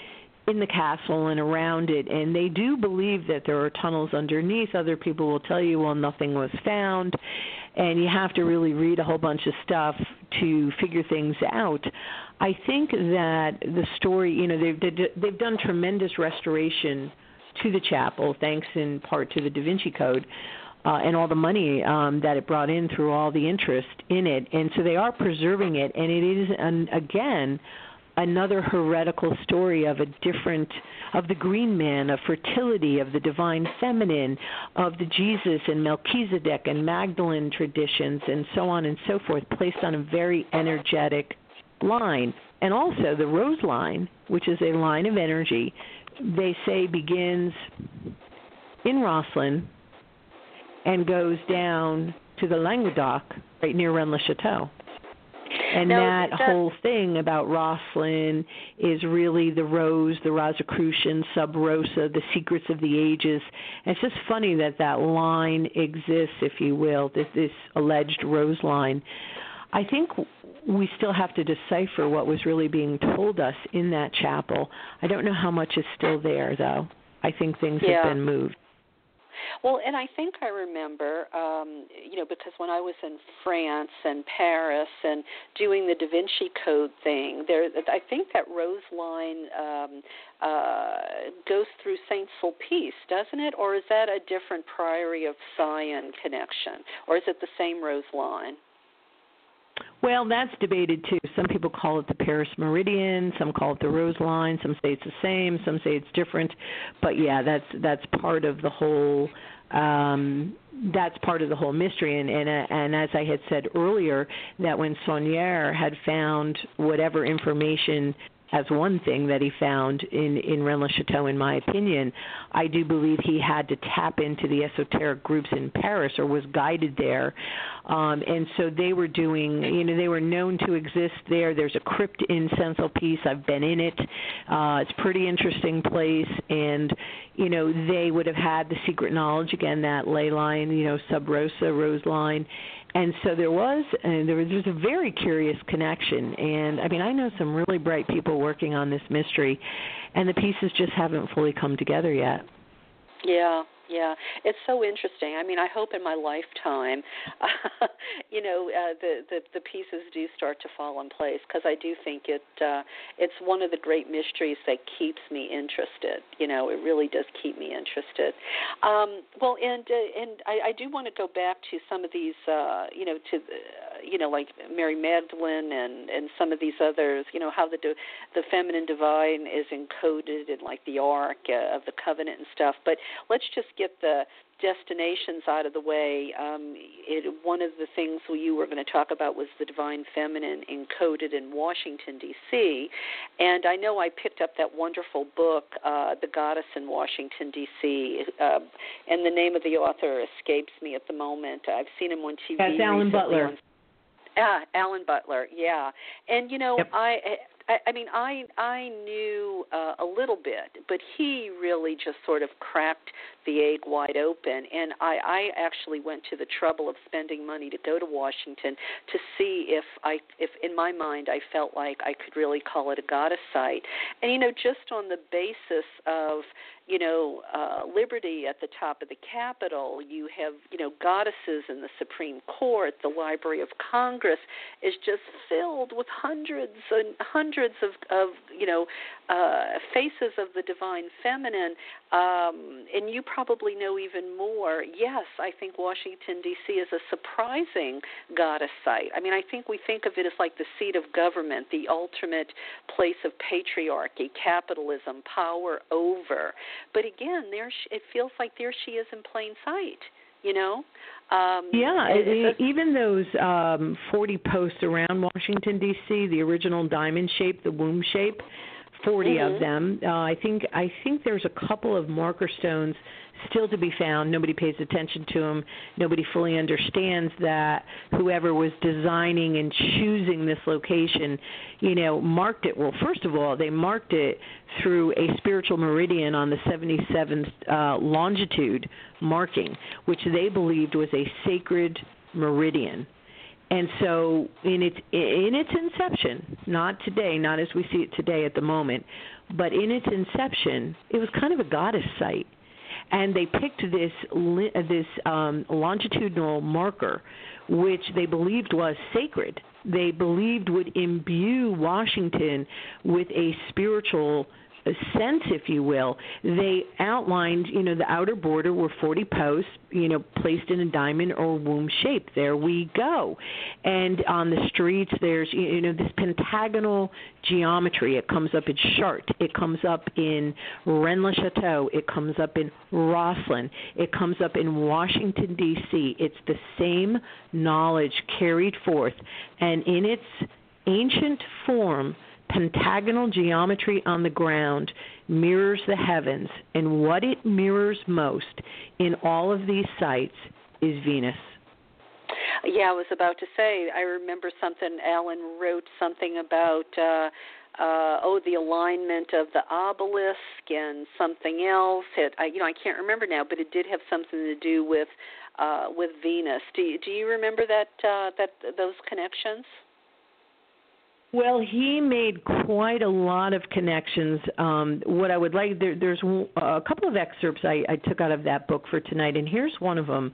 in the castle and around it, and they do believe that there are tunnels underneath. Other people will tell you, well, nothing was found, and you have to really read a whole bunch of stuff to figure things out. I think that the story, you know, they've they've done tremendous restoration to the chapel, thanks in part to the Da Vinci Code. Uh, and all the money um, that it brought in through all the interest in it, and so they are preserving it, and it is an, again another heretical story of a different of the green man, of fertility, of the divine feminine, of the Jesus and Melchizedek and Magdalene traditions, and so on and so forth, placed on a very energetic line. And also the rose line, which is a line of energy, they say begins in Rosslyn and goes down to the Languedoc, right near Rennes-le-Château. And now, that whole thing about Rosslyn is really the rose, the Rosicrucian, Sub Rosa, the secrets of the ages. And it's just funny that that line exists, if you will, this, this alleged rose line. I think we still have to decipher what was really being told us in that chapel. I don't know how much is still there, though. I think things yeah. have been moved. Well, and I think I remember, um, you know, because when I was in France and Paris and doing the Da Vinci Code thing, there, I think that rose line um, uh, goes through Saint Sulpice, doesn't it? Or is that a different Priory of Sion connection, or is it the same rose line? Well, that's debated too. Some people call it the Paris Meridian, some call it the Rose Line, some say it's the same, some say it's different. But yeah, that's that's part of the whole um that's part of the whole mystery and and uh, and as I had said earlier that when Saunière had found whatever information as one thing that he found in in Rennes-le-Château, in my opinion. I do believe he had to tap into the esoteric groups in Paris or was guided there, um, and so they were doing. You know, they were known to exist there. There's a crypt in Saint-Sulpice. I've been in it. Uh, it's a pretty interesting place, and you know they would have had the secret knowledge again that ley line, you know, sub rosa rose line and so there was and there was there's a very curious connection. And i mean i know some really bright people working on this mystery and the pieces just haven't fully come together yet. Yeah, yeah, it's so interesting. I mean, I hope in my lifetime, uh, you know, uh, the, the the pieces do start to fall in place because I do think it uh, it's one of the great mysteries that keeps me interested. You know, it really does keep me interested. Um, well, and uh, and I, I do want to go back to some of these, uh, you know, to uh, you know, like Mary Magdalene and and some of these others. You know, how the the feminine divine is encoded in like the Ark uh, of the Covenant and stuff. But let's just get the destinations out of the way. Um, it, one of the things you were going to talk about was the divine feminine encoded in Washington D.C. And I know I picked up that wonderful book, uh, The Goddess in Washington D.C. Uh, and the name of the author escapes me at the moment. I've seen him on TV. That's Alan Butler. On, ah, Alan Butler. Yeah, and you know yep. I I, I mean, I I knew uh, a little bit, but he really just sort of cracked the egg wide open. And I, I actually went to the trouble of spending money to go to Washington to see if I, if in my mind I felt like I could really call it a goddess site. And you know, just on the basis of you know, uh, liberty at the top of the Capitol. You have, you know, goddesses in the Supreme Court. The Library of Congress is just filled with hundreds and hundreds of, of you know, uh, faces of the divine feminine. Um, and you probably know even more. Yes, I think Washington, D.C. is a surprising goddess site. I mean, I think we think of it as like the seat of government, the ultimate place of patriarchy, capitalism, power over. But again, there she, it feels like there she is in plain sight you know um yeah it, it, even those um 40 posts around washington dc the original diamond shape the womb shape 40 mm-hmm. of them. Uh, I think I think there's a couple of marker stones still to be found. Nobody pays attention to them. Nobody fully understands that whoever was designing and choosing this location, you know, marked it. Well, first of all, they marked it through a spiritual meridian on the 77th uh, longitude marking, which they believed was a sacred meridian and so in its in its inception, not today, not as we see it today at the moment, but in its inception, it was kind of a goddess site. And they picked this this um, longitudinal marker, which they believed was sacred. They believed would imbue Washington with a spiritual sense, if you will, they outlined, you know, the outer border were 40 posts, you know, placed in a diamond or womb shape. There we go. And on the streets, there's, you know, this pentagonal geometry. It comes up in Chartres. It comes up in Rennes-le-Chateau. It comes up in Rosslyn. It comes up in Washington, D.C. It's the same knowledge carried forth. And in its ancient form, pentagonal geometry on the ground mirrors the heavens, and what it mirrors most in all of these sites is Venus. Yeah, I was about to say. I remember something. Alan wrote something about. Uh, uh, oh, the alignment of the obelisk and something else. It, I, you know, I can't remember now, but it did have something to do with uh, with Venus. Do you, do you remember that uh, that those connections? Well, he made quite a lot of connections. Um, what I would like there, there's a couple of excerpts I, I took out of that book for tonight, and here's one of them.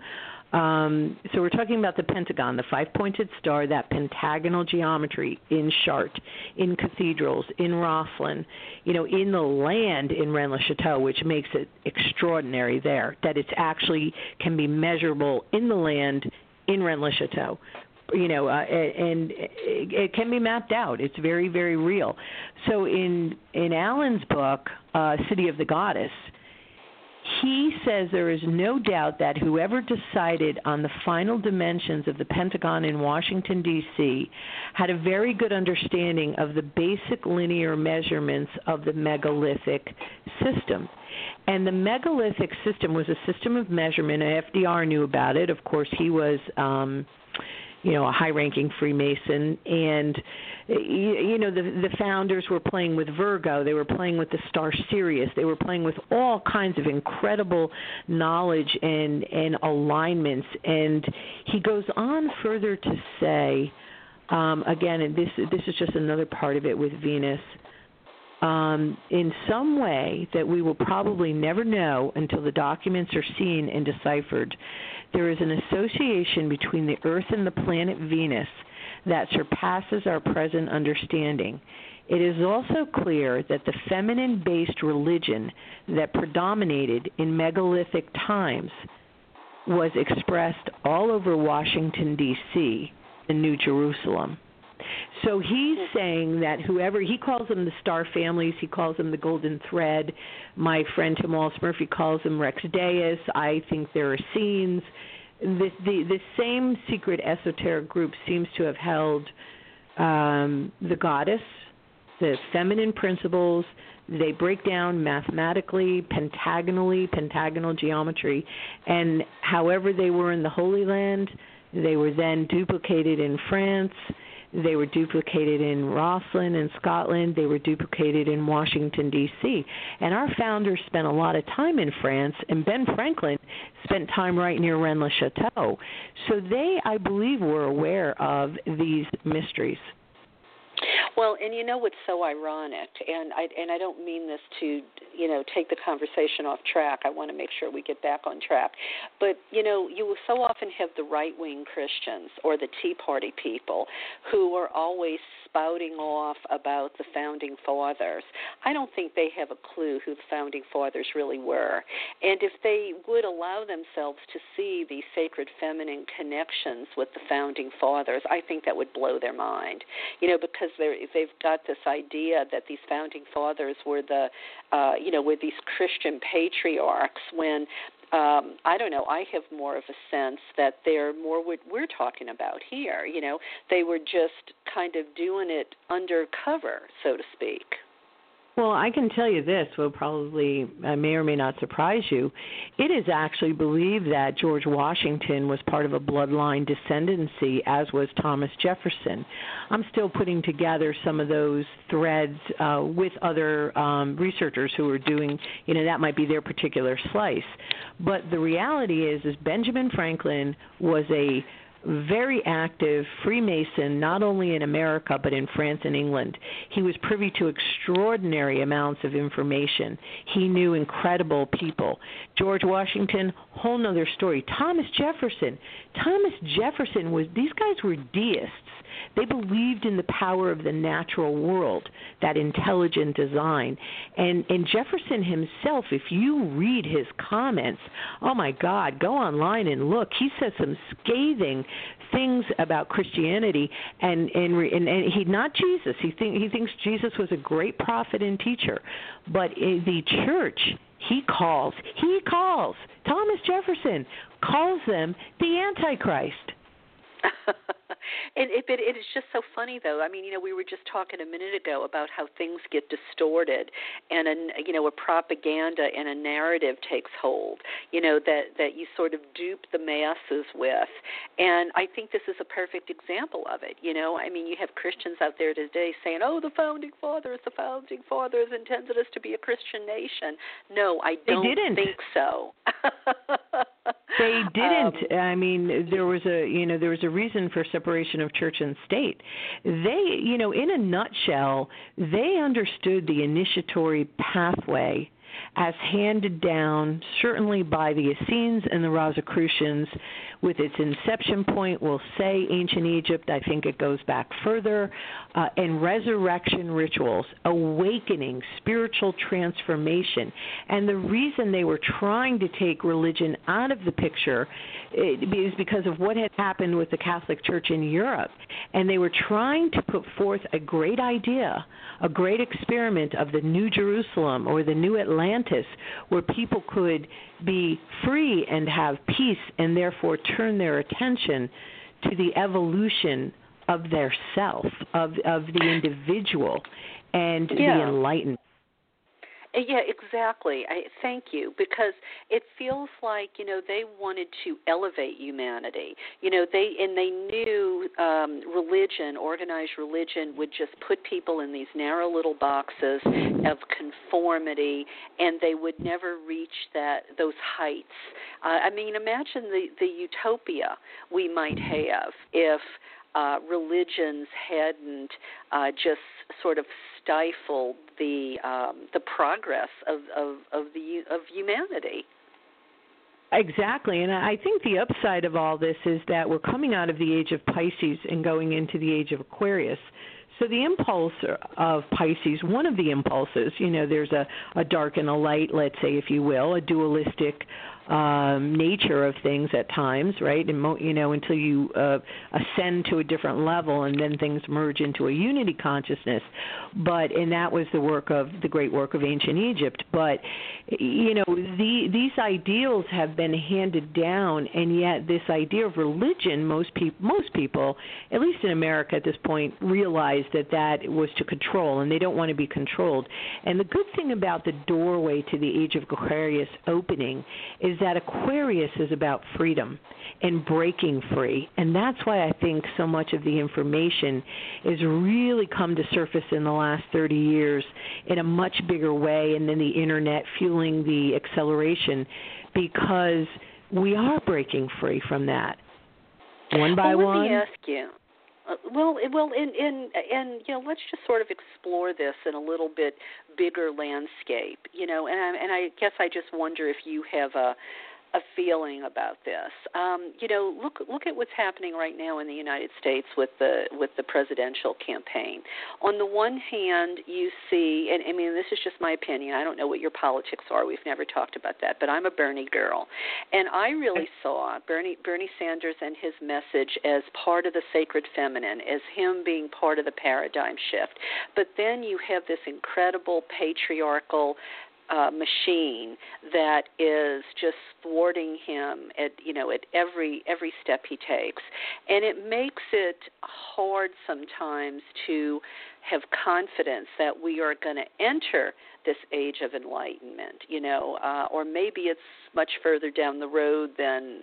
Um, so we're talking about the pentagon, the five-pointed star, that pentagonal geometry in Chartres, in cathedrals, in Rosslyn, you know, in the land in Rennes-le-Chateau, which makes it extraordinary there that it's actually can be measurable in the land in Rennes-le-Chateau you know, uh, and it can be mapped out. It's very, very real. So in in Alan's book, uh, City of the Goddess, he says there is no doubt that whoever decided on the final dimensions of the Pentagon in Washington, D.C., had a very good understanding of the basic linear measurements of the megalithic system. And the megalithic system was a system of measurement. FDR knew about it. Of course, he was. Um, you know a high ranking freemason. And you know the the founders were playing with virgo. They were playing with the star sirius. They were playing with all kinds of incredible knowledge and and alignments. And he goes on further to say um again and this this is just another part of it with venus um, in some way that we will probably never know until the documents are seen and deciphered, there is an association between the Earth and the planet Venus that surpasses our present understanding. It is also clear that the feminine based religion that predominated in megalithic times was expressed all over Washington, D.C., in New Jerusalem. So he's saying that whoever he calls them the star families, he calls them the golden thread. My friend Tim Wallace Murphy calls them Rex Deus. I think there are scenes. The, the the same secret esoteric group seems to have held um, the goddess, the feminine principles. They break down mathematically, pentagonally, pentagonal geometry, and however they were in the Holy Land, they were then duplicated in France they were duplicated in Rosslyn in Scotland. They were duplicated in Washington, D.C. And our founders spent a lot of time in France, and Ben Franklin spent time right near Rennes le Chateau. So they, I believe, were aware of these mysteries. Well, and you know what's so ironic, and I and I don't mean this to you know take the conversation off track. I want to make sure we get back on track. But you know, you will so often have the right wing Christians or the Tea Party people who are always spouting off about the founding fathers. I don't think they have a clue who the founding fathers really were. And if they would allow themselves to see these sacred feminine connections with the founding fathers, I think that would blow their mind. You know, because they're they've got this idea that these founding fathers were the uh, you know, were these Christian patriarchs when um, I don't know. I have more of a sense that they're more what we're talking about here. You know, they were just kind of doing it undercover, so to speak. Well, I can tell you this will probably uh, may or may not surprise you. It is actually believed that George Washington was part of a bloodline descendancy, as was Thomas Jefferson. I'm still putting together some of those threads uh, with other um, researchers who are doing, you know, that might be their particular slice. But the reality is, is Benjamin Franklin was a very active Freemason, not only in America but in France and England. He was privy to extraordinary amounts of information. He knew incredible people. George Washington, whole nother story. Thomas Jefferson. Thomas Jefferson was, these guys were deists. They believed in the power of the natural world, that intelligent design. And and Jefferson himself, if you read his comments, oh my God, go online and look. He says some scathing things about Christianity, and and and, and he not Jesus. He think he thinks Jesus was a great prophet and teacher, but the church he calls he calls Thomas Jefferson calls them the Antichrist. and it, it, it is just so funny, though. I mean, you know, we were just talking a minute ago about how things get distorted, and a you know a propaganda and a narrative takes hold. You know that that you sort of dupe the masses with, and I think this is a perfect example of it. You know, I mean, you have Christians out there today saying, "Oh, the founding fathers, the founding fathers intended us to be a Christian nation." No, I don't think so. they didn't. Um, I mean, there was a you know there was a reason for separation of church and state. They, you know, in a nutshell, they understood the initiatory pathway as handed down certainly by the Essenes and the Rosicrucians with its inception point, we'll say ancient Egypt. I think it goes back further. Uh, and resurrection rituals, awakening, spiritual transformation. And the reason they were trying to take religion out of the picture is because of what had happened with the Catholic Church in Europe. And they were trying to put forth a great idea, a great experiment of the New Jerusalem or the New Atlantis, where people could be free and have peace and therefore turn their attention to the evolution of their self, of of the individual and yeah. the enlightened. Uh, yeah, exactly. I thank you because it feels like you know they wanted to elevate humanity. You know they and they knew um, religion, organized religion, would just put people in these narrow little boxes of conformity, and they would never reach that those heights. Uh, I mean, imagine the the utopia we might have if uh, religions hadn't uh, just sort of stifled the um, the progress of, of, of the of humanity. Exactly. And I think the upside of all this is that we're coming out of the age of Pisces and going into the age of Aquarius. So the impulse of Pisces, one of the impulses, you know, there's a, a dark and a light, let's say, if you will, a dualistic um, nature of things at times, right? And mo- you know, until you uh, ascend to a different level, and then things merge into a unity consciousness. But and that was the work of the great work of ancient Egypt. But you know, the, these ideals have been handed down, and yet this idea of religion, most people, most people, at least in America at this point, realize that that was to control, and they don't want to be controlled. And the good thing about the doorway to the age of Aquarius opening is is that Aquarius is about freedom and breaking free. And that's why I think so much of the information has really come to surface in the last 30 years in a much bigger way, and then the internet fueling the acceleration because we are breaking free from that. One by well, one. Let me ask you. Uh, well, well, and and and you know, let's just sort of explore this in a little bit bigger landscape, you know. And I, and I guess I just wonder if you have a a feeling about this. Um, you know, look look at what's happening right now in the United States with the with the presidential campaign. On the one hand, you see, and I mean, this is just my opinion. I don't know what your politics are. We've never talked about that, but I'm a Bernie girl, and I really saw Bernie Bernie Sanders and his message as part of the sacred feminine, as him being part of the paradigm shift. But then you have this incredible patriarchal uh, machine that is just thwarting him at you know at every every step he takes, and it makes it hard sometimes to have confidence that we are going to enter this age of enlightenment, you know, uh, or maybe it's much further down the road than,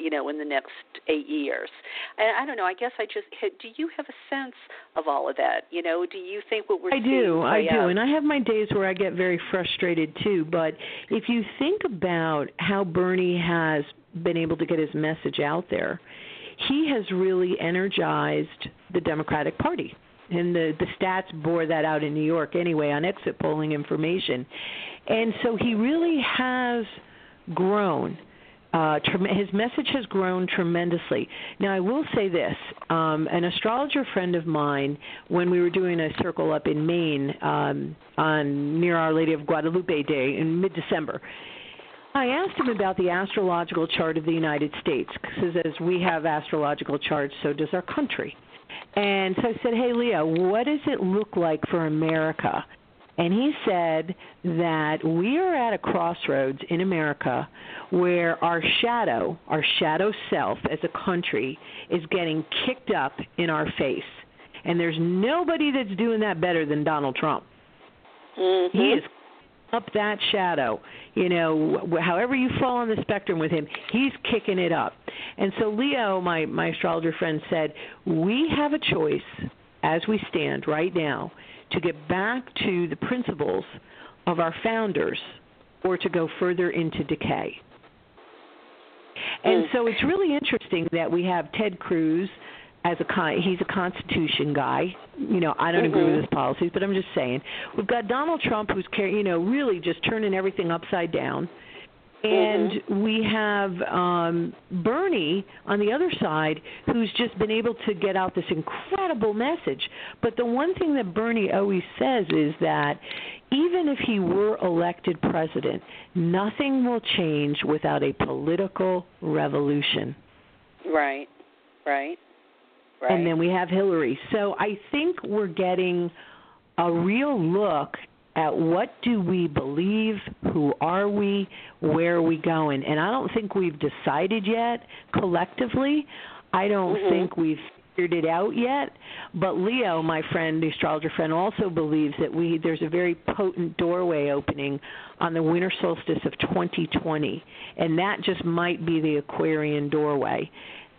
you know, in the next eight years. I, I don't know. I guess I just do. You have a sense of all of that? You know, do you think what we're I do, I do, out? and I have my days where I get very frustrated too. But if you think about how Bernie has been able to get his message out there, he has really energized the Democratic Party and the the stats bore that out in New York anyway on exit polling information. And so he really has grown. Uh, his message has grown tremendously. Now, I will say this: um, an astrologer friend of mine, when we were doing a circle up in Maine um, on near Our Lady of Guadalupe Day in mid-December, I asked him about the astrological chart of the United States, because as we have astrological charts, so does our country. And so I said, Hey, Leo, what does it look like for America? And he said that we are at a crossroads in America where our shadow, our shadow self as a country, is getting kicked up in our face. And there's nobody that's doing that better than Donald Trump. Mm-hmm. He is up that shadow. You know, however you fall on the spectrum with him, he's kicking it up. And so Leo, my my astrologer friend said, we have a choice as we stand right now to get back to the principles of our founders or to go further into decay. And mm. so it's really interesting that we have Ted Cruz as a con- he's a constitution guy. You know, I don't mm-hmm. agree with mm-hmm. his policies, but I'm just saying. We've got Donald Trump who's car- you know really just turning everything upside down. And mm-hmm. we have um Bernie on the other side who's just been able to get out this incredible message. But the one thing that Bernie always says is that even if he were elected president, nothing will change without a political revolution. Right. Right. Right. And then we have Hillary. So I think we're getting a real look at what do we believe, who are we, where are we going. And I don't think we've decided yet collectively. I don't mm-hmm. think we've figured it out yet. But Leo, my friend, the astrologer friend, also believes that we there's a very potent doorway opening on the winter solstice of 2020, and that just might be the Aquarian doorway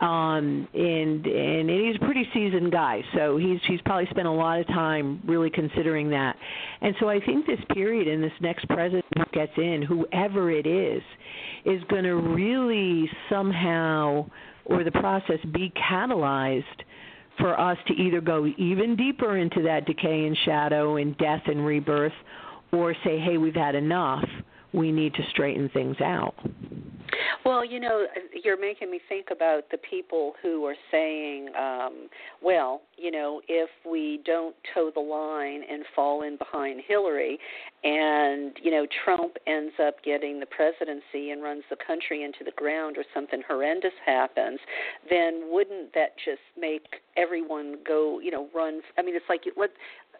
um and and he's a pretty seasoned guy so he's he's probably spent a lot of time really considering that and so i think this period and this next president who gets in whoever it is is going to really somehow or the process be catalyzed for us to either go even deeper into that decay and shadow and death and rebirth or say, hey, we've had enough. We need to straighten things out. Well, you know, you're making me think about the people who are saying, um, well, you know, if we don't toe the line and fall in behind Hillary and, you know, Trump ends up getting the presidency and runs the country into the ground or something horrendous happens, then wouldn't that just make everyone go, you know, run I mean, it's like let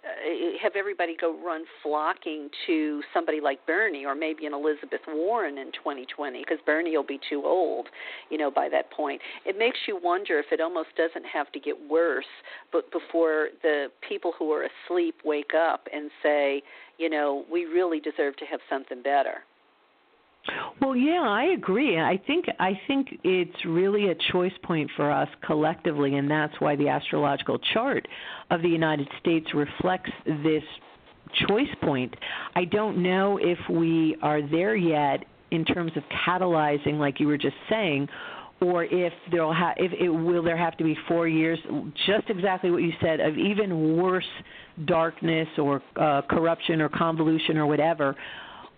Uh, have everybody go run flocking to somebody like Bernie or maybe an Elizabeth Warren in 2020 because Bernie will be too old, you know, by that point. It makes you wonder if it almost doesn't have to get worse, but before the people who are asleep wake up and say, you know, we really deserve to have something better. Well, yeah, I agree. I think I think it's really a choice point for us collectively, and that's why the astrological chart of the United States reflects this choice point. I don't know if we are there yet in terms of catalyzing, like you were just saying, or if there'll ha- if it will there have to be four years, just exactly what you said, of even worse darkness or uh, corruption or convolution or whatever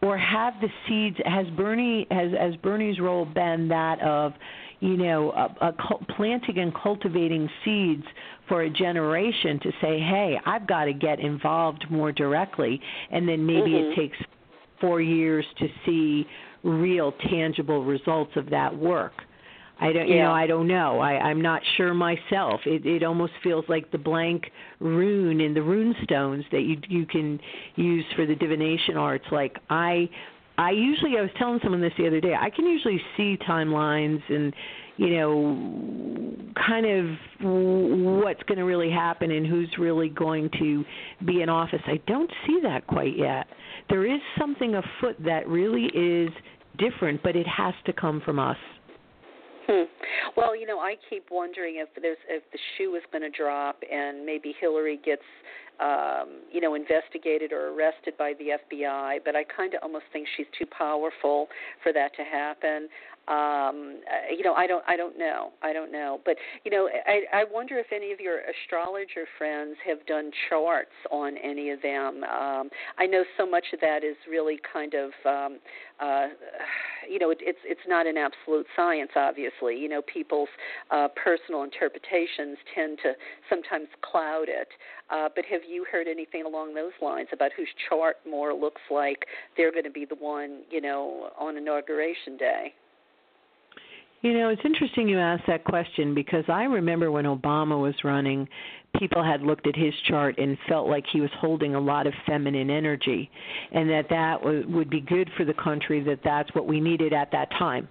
or have the seeds has Bernie has has Bernie's role been that of you know a, a planting and cultivating seeds for a generation to say hey I've got to get involved more directly and then maybe mm-hmm. it takes 4 years to see real tangible results of that work I don't, yeah. you know, I don't know. I, I'm not sure myself. It, it almost feels like the blank rune in the rune stones that you you can use for the divination arts. Like I, I usually I was telling someone this the other day. I can usually see timelines and you know kind of what's going to really happen and who's really going to be in office. I don't see that quite yet. There is something afoot that really is different, but it has to come from us. Hmm. Well, you know, I keep wondering if there's if the shoe is going to drop and maybe Hillary gets um, you know, investigated or arrested by the FBI, but I kind of almost think she's too powerful for that to happen um uh, you know i don't i don't know i don't know. But you know i i wonder if any of your astrologer friends have done charts on any of them. Um i know so much of that is really kind of um uh you know it, it's it's not an absolute science obviously. You know people's uh personal interpretations tend to sometimes cloud it. Uh but have you heard anything along those lines about whose chart more looks like they're going to be the one you know on inauguration day you know, it's interesting you ask that question because I remember when Obama was running, people had looked at his chart and felt like he was holding a lot of feminine energy and that that would be good for the country that that's what we needed at that time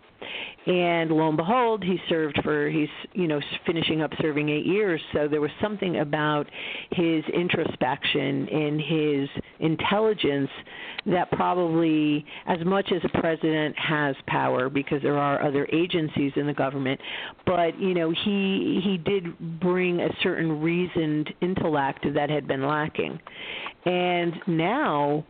and lo and behold he served for he's you know finishing up serving 8 years. So there was something about his introspection and his intelligence that probably as much as a president has power because there are other agencies in the government but you know he he did bring a certain reasoned intellect that had been lacking. And now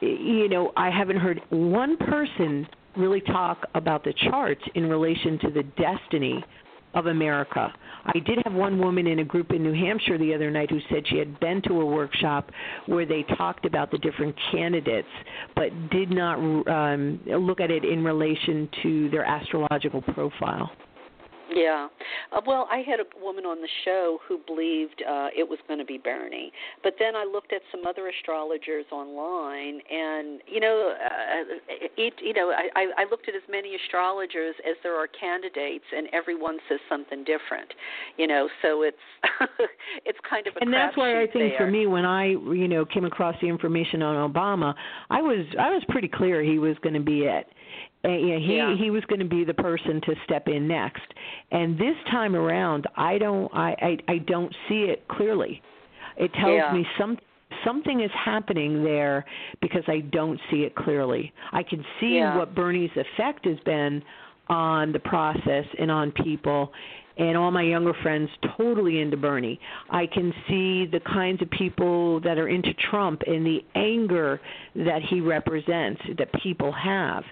you know i haven't heard one person really talk about the charts in relation to the destiny of America. I did have one woman in a group in New Hampshire the other night who said she had been to a workshop where they talked about the different candidates, but did not um, look at it in relation to their astrological profile. Yeah. Uh, well, I had a woman on the show who believed uh, it was going to be Bernie, but then I looked at some other astrologers online, and you know, uh, it, you know, I, I looked at as many astrologers as there are candidates, and everyone says something different. You know, so it's it's kind of a and that's why I think there. for me, when I you know came across the information on Obama, I was I was pretty clear he was going to be it yeah, he yeah. he was going to be the person to step in next. And this time around, I don't I I, I don't see it clearly. It tells yeah. me some something is happening there because I don't see it clearly. I can see what Bernie's effect has been on the process and on people and all my younger friends totally into Bernie. I can see the kinds of people that are into Trump and the anger that he represents that people have.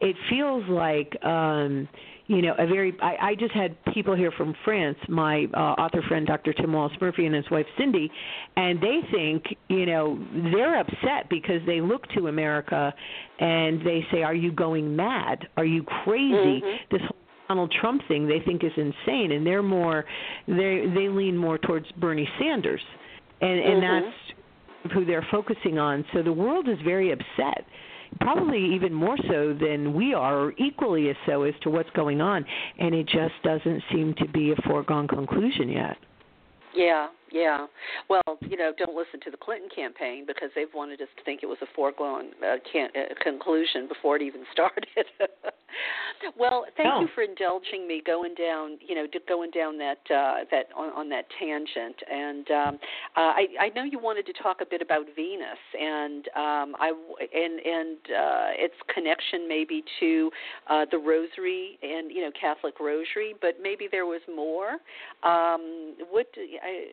It feels like um you know, a very. I, I just had people here from France, my uh, author friend Dr. Tim Wallace Murphy and his wife Cindy, and they think, you know, they're upset because they look to America and they say, "Are you going mad? Are you crazy?" Mm-hmm. This whole Donald Trump thing they think is insane, and they're more they they lean more towards Bernie Sanders, and and Mhm. that's who they're focusing on. So the world is very upset probably even more so than we are, or equally as so as to what's going on, and it just doesn't seem to be a foregone conclusion yet. Yeah, yeah. Well, you know, don't listen to the Clinton campaign because they've wanted us to think it was a foregone uh, can- uh, conclusion before it even started. Well, thank No. you for indulging me going down, you know, going down that uh, that on, on that tangent. And um, uh, I, I know you wanted to talk a bit about Venus and um, I and and uh, its connection maybe to uh, the Rosary and you know Catholic Rosary, but maybe there was more. Um, what I,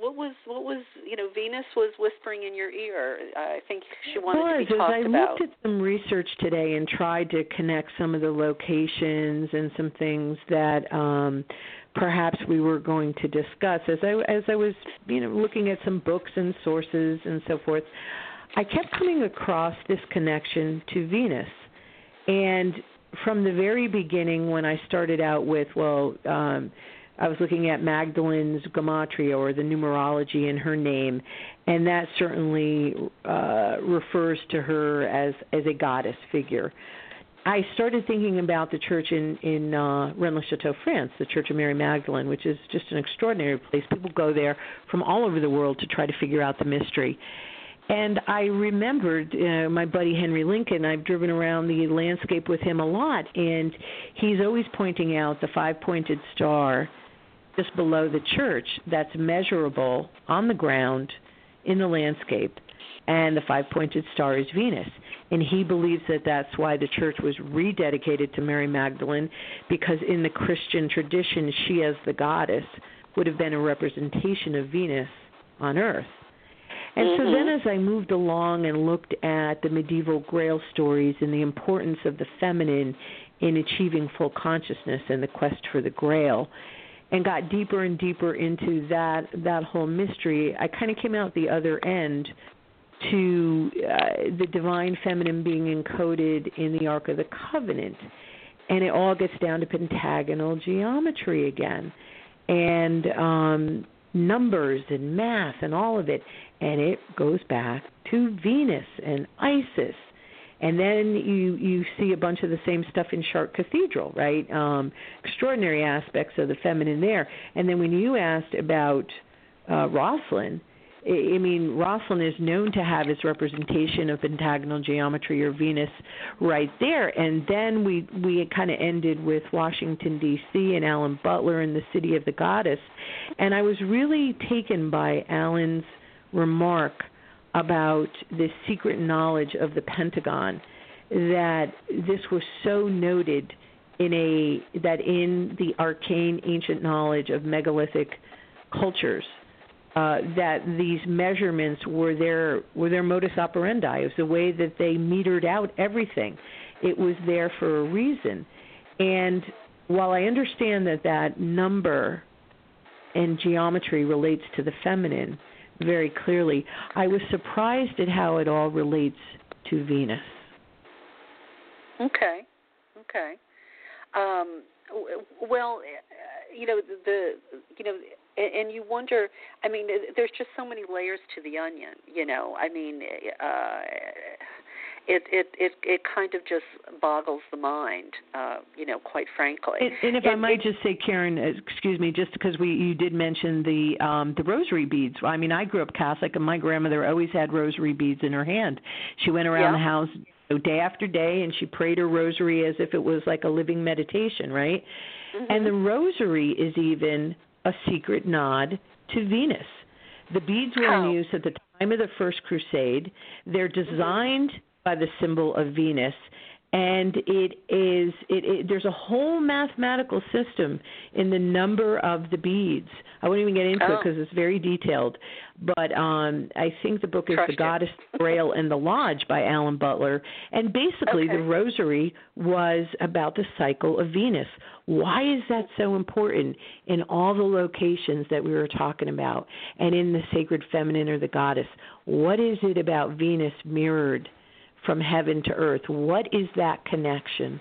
what was what was you know Venus was whispering in your ear. I think she wanted was, to be talked I about. looked at some research today and tried to connect some of the locations and some things that um perhaps we were going to discuss as I as I was you know looking at some books and sources and so forth I kept coming across this connection to Venus and from the very beginning when I started out with well um I was looking at Magdalene's gematria or the numerology in her name, and that certainly uh, refers to her as as a goddess figure. I started thinking about the church in in uh, Rennes-le-Château, France, the Church of Mary Magdalene, which is just an extraordinary place. People go there from all over the world to try to figure out the mystery. And I remembered uh, my buddy Henry Lincoln. I've driven around the landscape with him a lot, and he's always pointing out the five-pointed star just below the church that's measurable on the ground in the landscape and the five pointed star is Venus and he believes that that's why the church was rededicated to Mary Magdalene because in the Christian tradition she as the goddess would have been a representation of Venus on earth and so Mhm. then as I moved along and looked at the medieval grail stories and the importance of the feminine in achieving full consciousness and the quest for the grail and got deeper and deeper into that that whole mystery, I kind of came out the other end to uh, the divine feminine being encoded in the Ark of the Covenant, and it all gets down to pentagonal geometry again, and um, numbers and math and all of it, and it goes back to Venus and Isis and then you you see a bunch of the same stuff in Chartres Cathedral, right? Um, extraordinary aspects of the feminine there. And then when you asked about uh, Rosslyn, I, mean Rosslyn is known to have its representation of pentagonal geometry or Venus right there. And then we we kind of ended with Washington D.C. and Alan Butler and the City of the Goddess, and I was really taken by Alan's remark about this secret knowledge of the Pentagon that this was so noted in a that in the arcane ancient knowledge of megalithic cultures uh, that these measurements were their were their modus operandi. It was the way that they metered out everything. It was there for a reason. And while I understand that that number and geometry relates to the feminine, very clearly. I was surprised at how it all relates to Venus. Okay. Okay. Um, well, uh, you know the you know, and, and you wonder. I mean, there's just so many layers to the onion. You know, I mean, uh, it it it it kind of just boggles the mind. Uh, you know, quite frankly. And, and if I might just say, Karen, uh, excuse me, just because we you did mention the um the rosary beads. I mean, I grew up Catholic, and my grandmother always had rosary beads in her hand. She went around Yeah. the house day after day, and she prayed her rosary as if it was like a living meditation, right? Mhm. And the rosary is even a secret nod to Venus. The beads were How? in use at the time of the First Crusade. They're mm-hmm. designed by the symbol of Venus, and it is it, it, there's a whole mathematical system in the number of the beads. I won't even get into oh. it because it's very detailed, but um I think the book is Crushed The Goddess Grail and the Lodge by Alan Butler, and basically okay. the rosary was about the cycle of Venus. Why is that so important in all the locations that we were talking about, and in the sacred feminine or the goddess? What is it about Venus mirrored? From heaven to earth. What is that connection?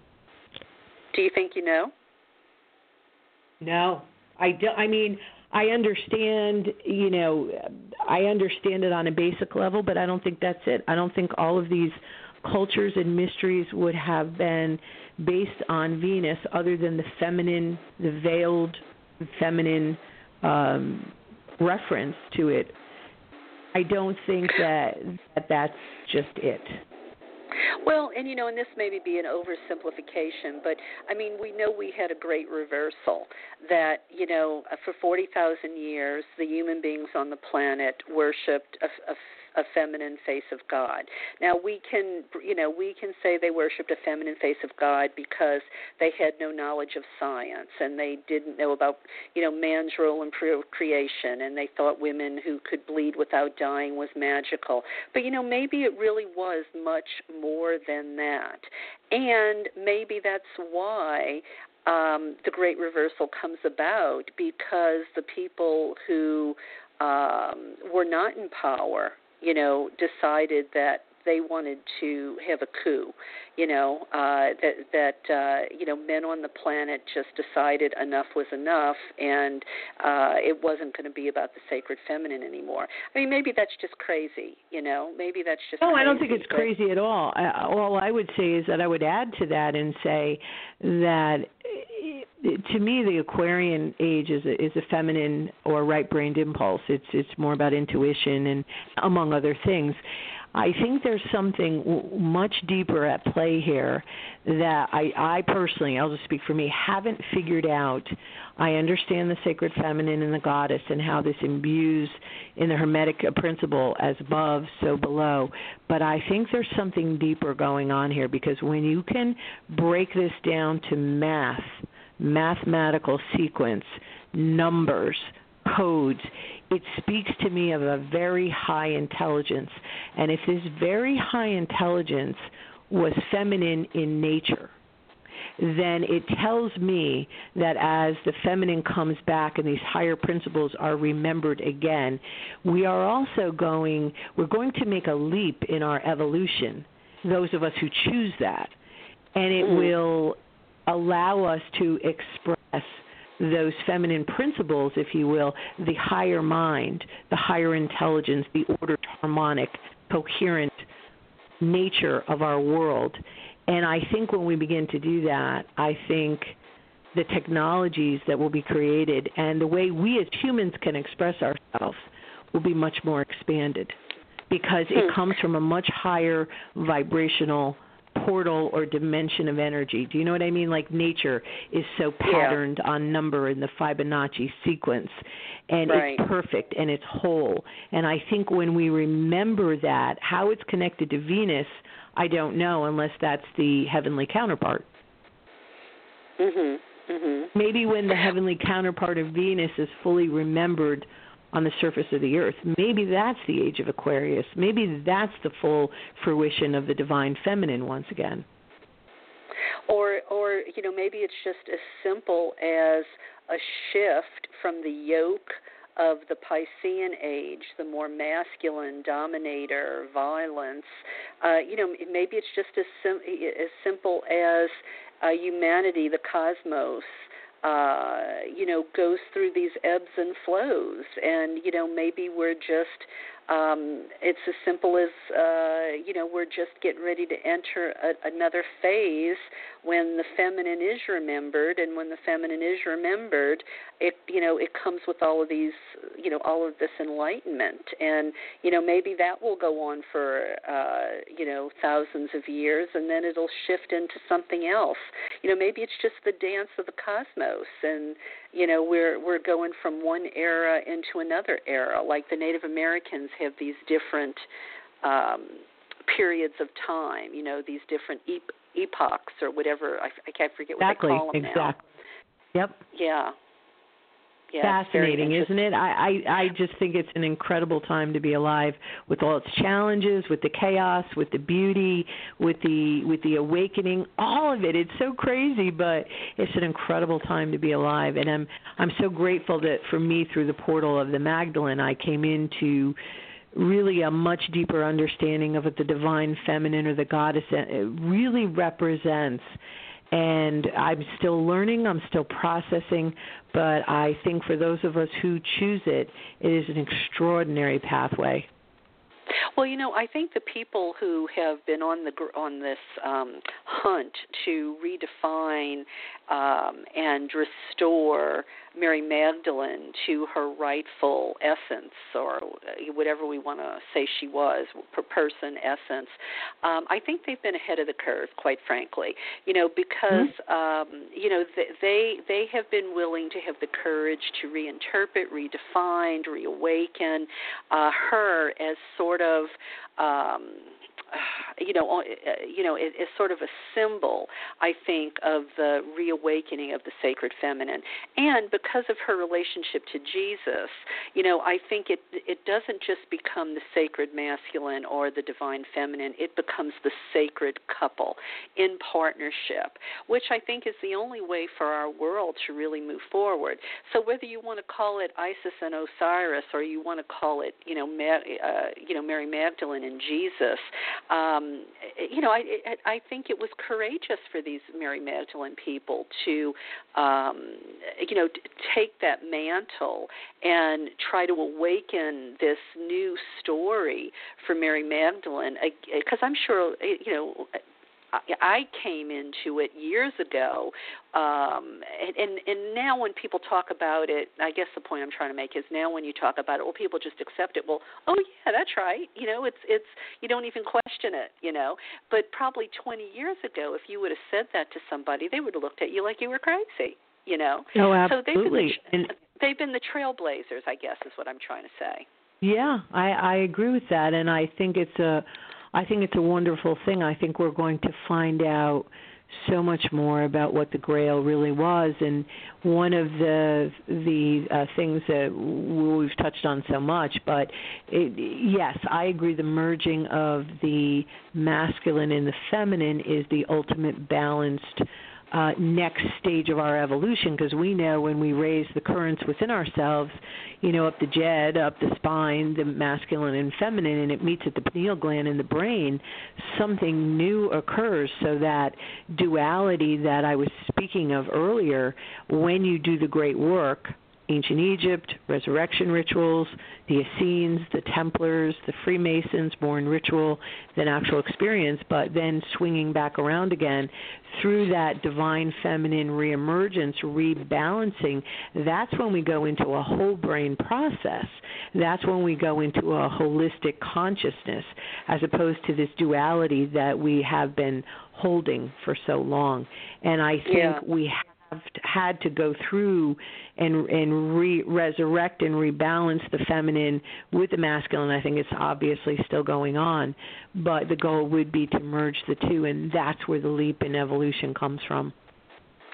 Do you think you know? No, I do. I mean, I understand. You know, I understand it on a basic level, but I don't think that's it. I don't think all of these cultures and mysteries would have been based on Venus, other than the feminine, the veiled feminine um, reference to it. I don't think that, that that's just it. Well, and you know, and this may be an oversimplification, but I mean, we know we had a great reversal that, you know, for 40,000 years, the human beings on the planet worshipped a, a a feminine face of God. Now we can, you know, we can say they worshipped a feminine face of God because they had no knowledge of science and they didn't know about, you know, man's role in procreation and they thought women who could bleed without dying was magical. But you know, maybe it really was much more than that. And maybe that's why um, the great reversal comes about because the people who um, were not in power you know, decided that they wanted to have a coup. You know uh, that that uh, you know men on the planet just decided enough was enough, and uh, it wasn't going to be about the sacred feminine anymore. I mean, maybe that's just crazy. You know, maybe that's just. No, crazy, I don't think it's crazy at all. Uh, all I would say is that I would add to that and say that to me the aquarian age is a, is a feminine or right brained impulse. It's it's more about intuition and among other things I think there's something much deeper at play here that I, I personally, I'll just speak for me, haven't figured out. I understand the sacred feminine and the goddess and how this imbues in the Hermetic principle as above, so below. But I think there's something deeper going on here because when you can break this down to math, mathematical sequence, numbers, codes, it speaks to me of a very high intelligence. And if this very high intelligence was feminine in nature, then it tells me that as the feminine comes back and these higher principles are remembered again, we are also going, we're going to make a leap in our evolution, those of us who choose that. And it mm. will allow us to express those feminine principles, if you will, the higher mind, the higher intelligence, the ordered, harmonic, coherent nature of our world. And I think when we begin to do that, I think the technologies that will be created and the way we as humans can express ourselves will be much more expanded because it hmm. comes from a much higher vibrational portal or dimension of energy. Do you know what I mean? Like nature is so patterned yeah. on number in the Fibonacci sequence, and right. it's perfect and it's whole. And I think when we remember that, how it's connected to Venus, I don't know unless that's the heavenly counterpart. Mhm. Mhm. Maybe when the heavenly counterpart of Venus is fully remembered on the surface of the earth. Maybe that's the age of Aquarius. Maybe that's the full fruition of the divine feminine once again. Or or you know, maybe it's just as simple as a shift from the yoke of the Piscean age, the more masculine dominator, violence. Uh, you know, maybe it's just as sim- as simple as uh, humanity, the cosmos, uh, you know, goes through these ebbs and flows, and you know, maybe we're just um, it's as simple as uh, you know we're just getting ready to enter a, another phase when the feminine is remembered, and when the feminine is remembered, it you know it comes with all of these you know all of this enlightenment, and you know maybe that will go on for uh, you know thousands of years, and then it'll shift into something else. You know maybe it's just the dance of the cosmos, and you know we're we're going from one era into another era like the native americans have these different um periods of time you know these different ep- epochs or whatever. I, I can't forget what exactly, they call them exactly. now. Yep. Yeah. Yeah, Fascinating, isn't it? I, I I just think it's an incredible time to be alive with all its challenges, with the chaos, with the beauty, with the with the awakening, all of it. It's so crazy, but it's an incredible time to be alive and I'm I'm so grateful that for me through the portal of the Magdalene I came into really a much deeper understanding of what the divine feminine or the goddess really represents and I'm still learning, I'm still processing, but I think for those of us who choose it, it is an extraordinary pathway. Well, you know, I think the people who have been on the on this um, hunt to redefine um, and restore Mary Magdalene to her rightful essence, or whatever we want to say she was, per person essence. Um, I think they've been ahead of the curve, quite frankly. You know, because mm-hmm. um, you know they they have been willing to have the courage to reinterpret, redefine, reawaken uh, her as sort of um, you know, uh, you know, it, it's sort of a symbol, I think, of the reawakening of the sacred feminine, and because of her relationship to Jesus, you know, I think it it doesn't just become the sacred masculine or the divine feminine; it becomes the sacred couple in partnership, which I think is the only way for our world to really move forward. So whether you want to call it Isis and Osiris, or you want to call it, you know, Ma- uh, you know, Mary Magdalene and Jesus um, you know, I, I think it was courageous for these Mary Magdalene people to, um, you know, take that mantle and try to awaken this new story for Mary Magdalene. Uh, uh, because I'm sure, uh, you know, I came into it years ago, um, and, and and now when people talk about it, I guess the point I'm trying to make is now when you talk about it, well, people just accept it. Well, oh yeah, that's right. You know, it's it's you don't even question it. You know, but probably 20 years ago, if you would have said that to somebody, they would have looked at you like you were crazy. You know. Oh, absolutely. So they've been the, and, they've been the trailblazers, I guess, is what I'm trying to say. Yeah, I I agree with that, and I think it's a I think it's a wonderful thing. I think we're going to find out so much more about what the Grail really was. And one of the the uh, things that we've touched on so much, but it, yes, I agree. The merging of the masculine and the feminine is the ultimate balanced uh, next stage of our evolution because we know when we raise the currents within ourselves, you know, up the djed, up the spine, the masculine and feminine, and it meets at the pineal gland in the brain, something new occurs so that duality that I was speaking of earlier, when you do the great work, ancient Egypt, resurrection rituals, the Essenes, the Templars, the Freemasons, more in ritual than actual experience, but then swinging back around again through that divine feminine reemergence, rebalancing, that's when we go into a whole brain process. That's when we go into a holistic consciousness as opposed to this duality that we have been holding for so long. And I think yeah. we have had to go through and and re- resurrect and rebalance the feminine with the masculine. I think it's obviously still going on, but the goal would be to merge the two, and that's where the leap in evolution comes from.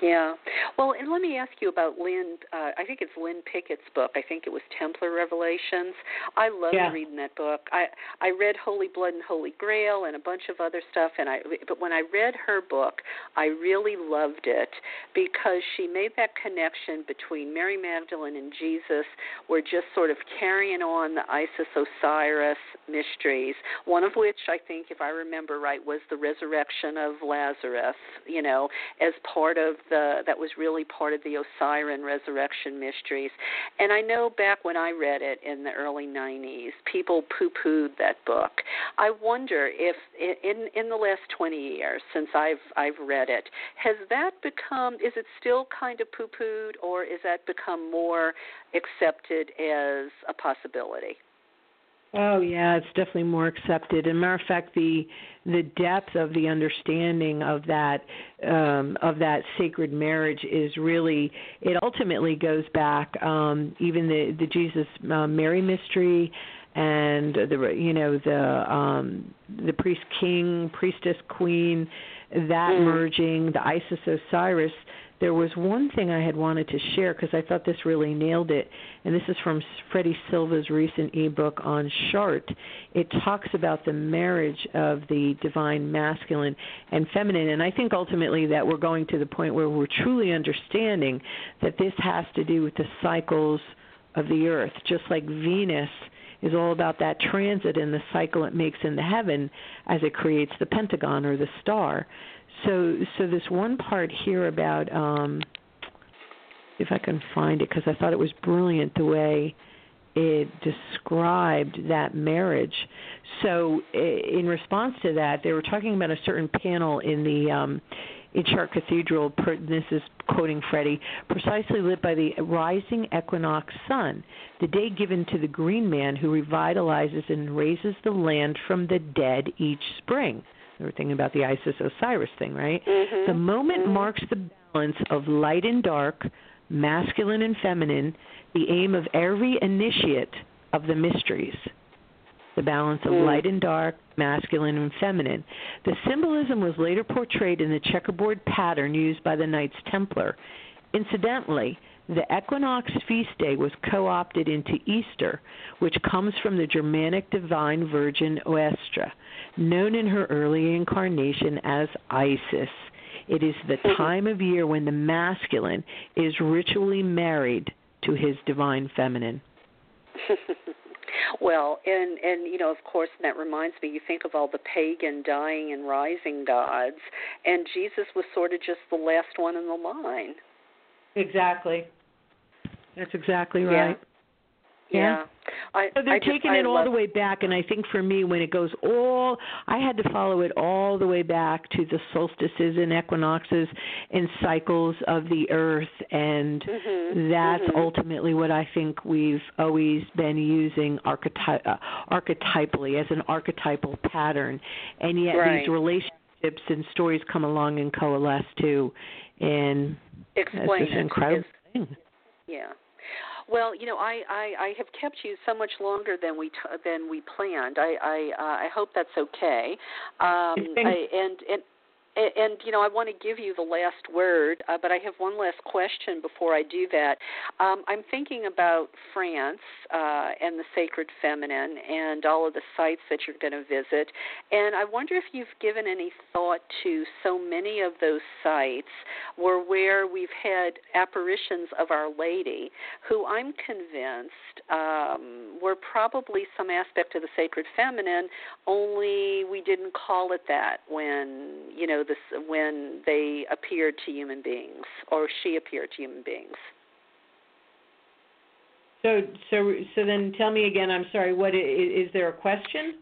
Yeah. Well, and let me ask you about Lynn. Uh, I think it's Lynn Picknett's book. I think it was Templar Revelations. I love yeah. reading that book. I I read Holy Blood and Holy Grail and a bunch of other stuff, and I but when I read her book, I really loved it because she made that connection between Mary Magdalene and Jesus. We're just sort of carrying on the Isis Osiris mysteries. One of which I think, if I remember right, was the resurrection of Lazarus. You know, as part of the that was really part of the Osirian resurrection mysteries. And I know back when I read it in the early 90s, people poo-pooed that book. I wonder if in in the last 20 years since I've I've read it, has that become is it still kind of poo-pooed or is that become more accepted as a possibility? Oh yeah, it's definitely more accepted. And matter of fact, the the depth of the understanding of that um, of that sacred marriage is really it ultimately goes back um, even the the Jesus uh, Mary mystery and the you know the um the priest king priestess queen that mm. merging the isis osiris there was one thing I had wanted to share because I thought this really nailed it, and this is from Freddy Silva's recent ebook on Chartres. It talks about the marriage of the divine masculine and feminine, and I think ultimately that we're going to the point where we're truly understanding that this has to do with the cycles of the earth, just like Venus is all about that transit and the cycle it makes in the heaven as it creates the pentagon or the star so so this one part here about um if I can find it because I thought it was brilliant the way it described that marriage. So in response to that, they were talking about a certain panel in the um in Chartres Cathedral, this is quoting Freddy, precisely lit by the rising equinox sun, the day given to the green man who revitalizes and raises the land from the dead each spring. We were thinking about the Isis Osiris thing, right? Mm-hmm. The moment mm-hmm. marks the balance of light and dark, masculine and feminine, the aim of every initiate of the mysteries. The balance of mm. light and dark, masculine and feminine. The symbolism was later portrayed in the checkerboard pattern used by the Knights Templar. Incidentally, the equinox feast day was co opted into Easter, which comes from the Germanic divine virgin Oestra, known in her early incarnation as Isis. It is the mm-hmm. time of year when the masculine is ritually married to his divine feminine. well, and and you know, of course, that reminds me. You think of all the pagan dying and rising gods, and Jesus was sort of just the last one in the line. Exactly. That's exactly right. Yeah. Yeah. I, so they're I taking just, it all love... the way back, and I think for me, when it goes all, I had to follow it all the way back to the solstices and equinoxes and cycles of the earth, and mm-hmm. that's mm-hmm. ultimately what I think we've always been using archety- uh, archetypally as an archetypal pattern, and yet right. these relationships and stories come along and coalesce too, and Explain that's just incredible thing. Yeah. Well, you know, I, I I have kept you so much longer than we t- than we planned. I I uh, I hope that's okay. Um, I, and and and you know I want to give you the last word, uh, but I have one last question before I do that. Um, I'm thinking about France uh, and the Sacred Feminine and all of the sites that you're going to visit, and I wonder if you've given any thought to so many of those sites were where we've had apparitions of Our Lady, who I'm convinced um, were probably some aspect of the Sacred Feminine, only we didn't call it that when you know this when they appeared to human beings or she appeared to human beings. So so so then tell me again. I'm sorry. What is, is there a question?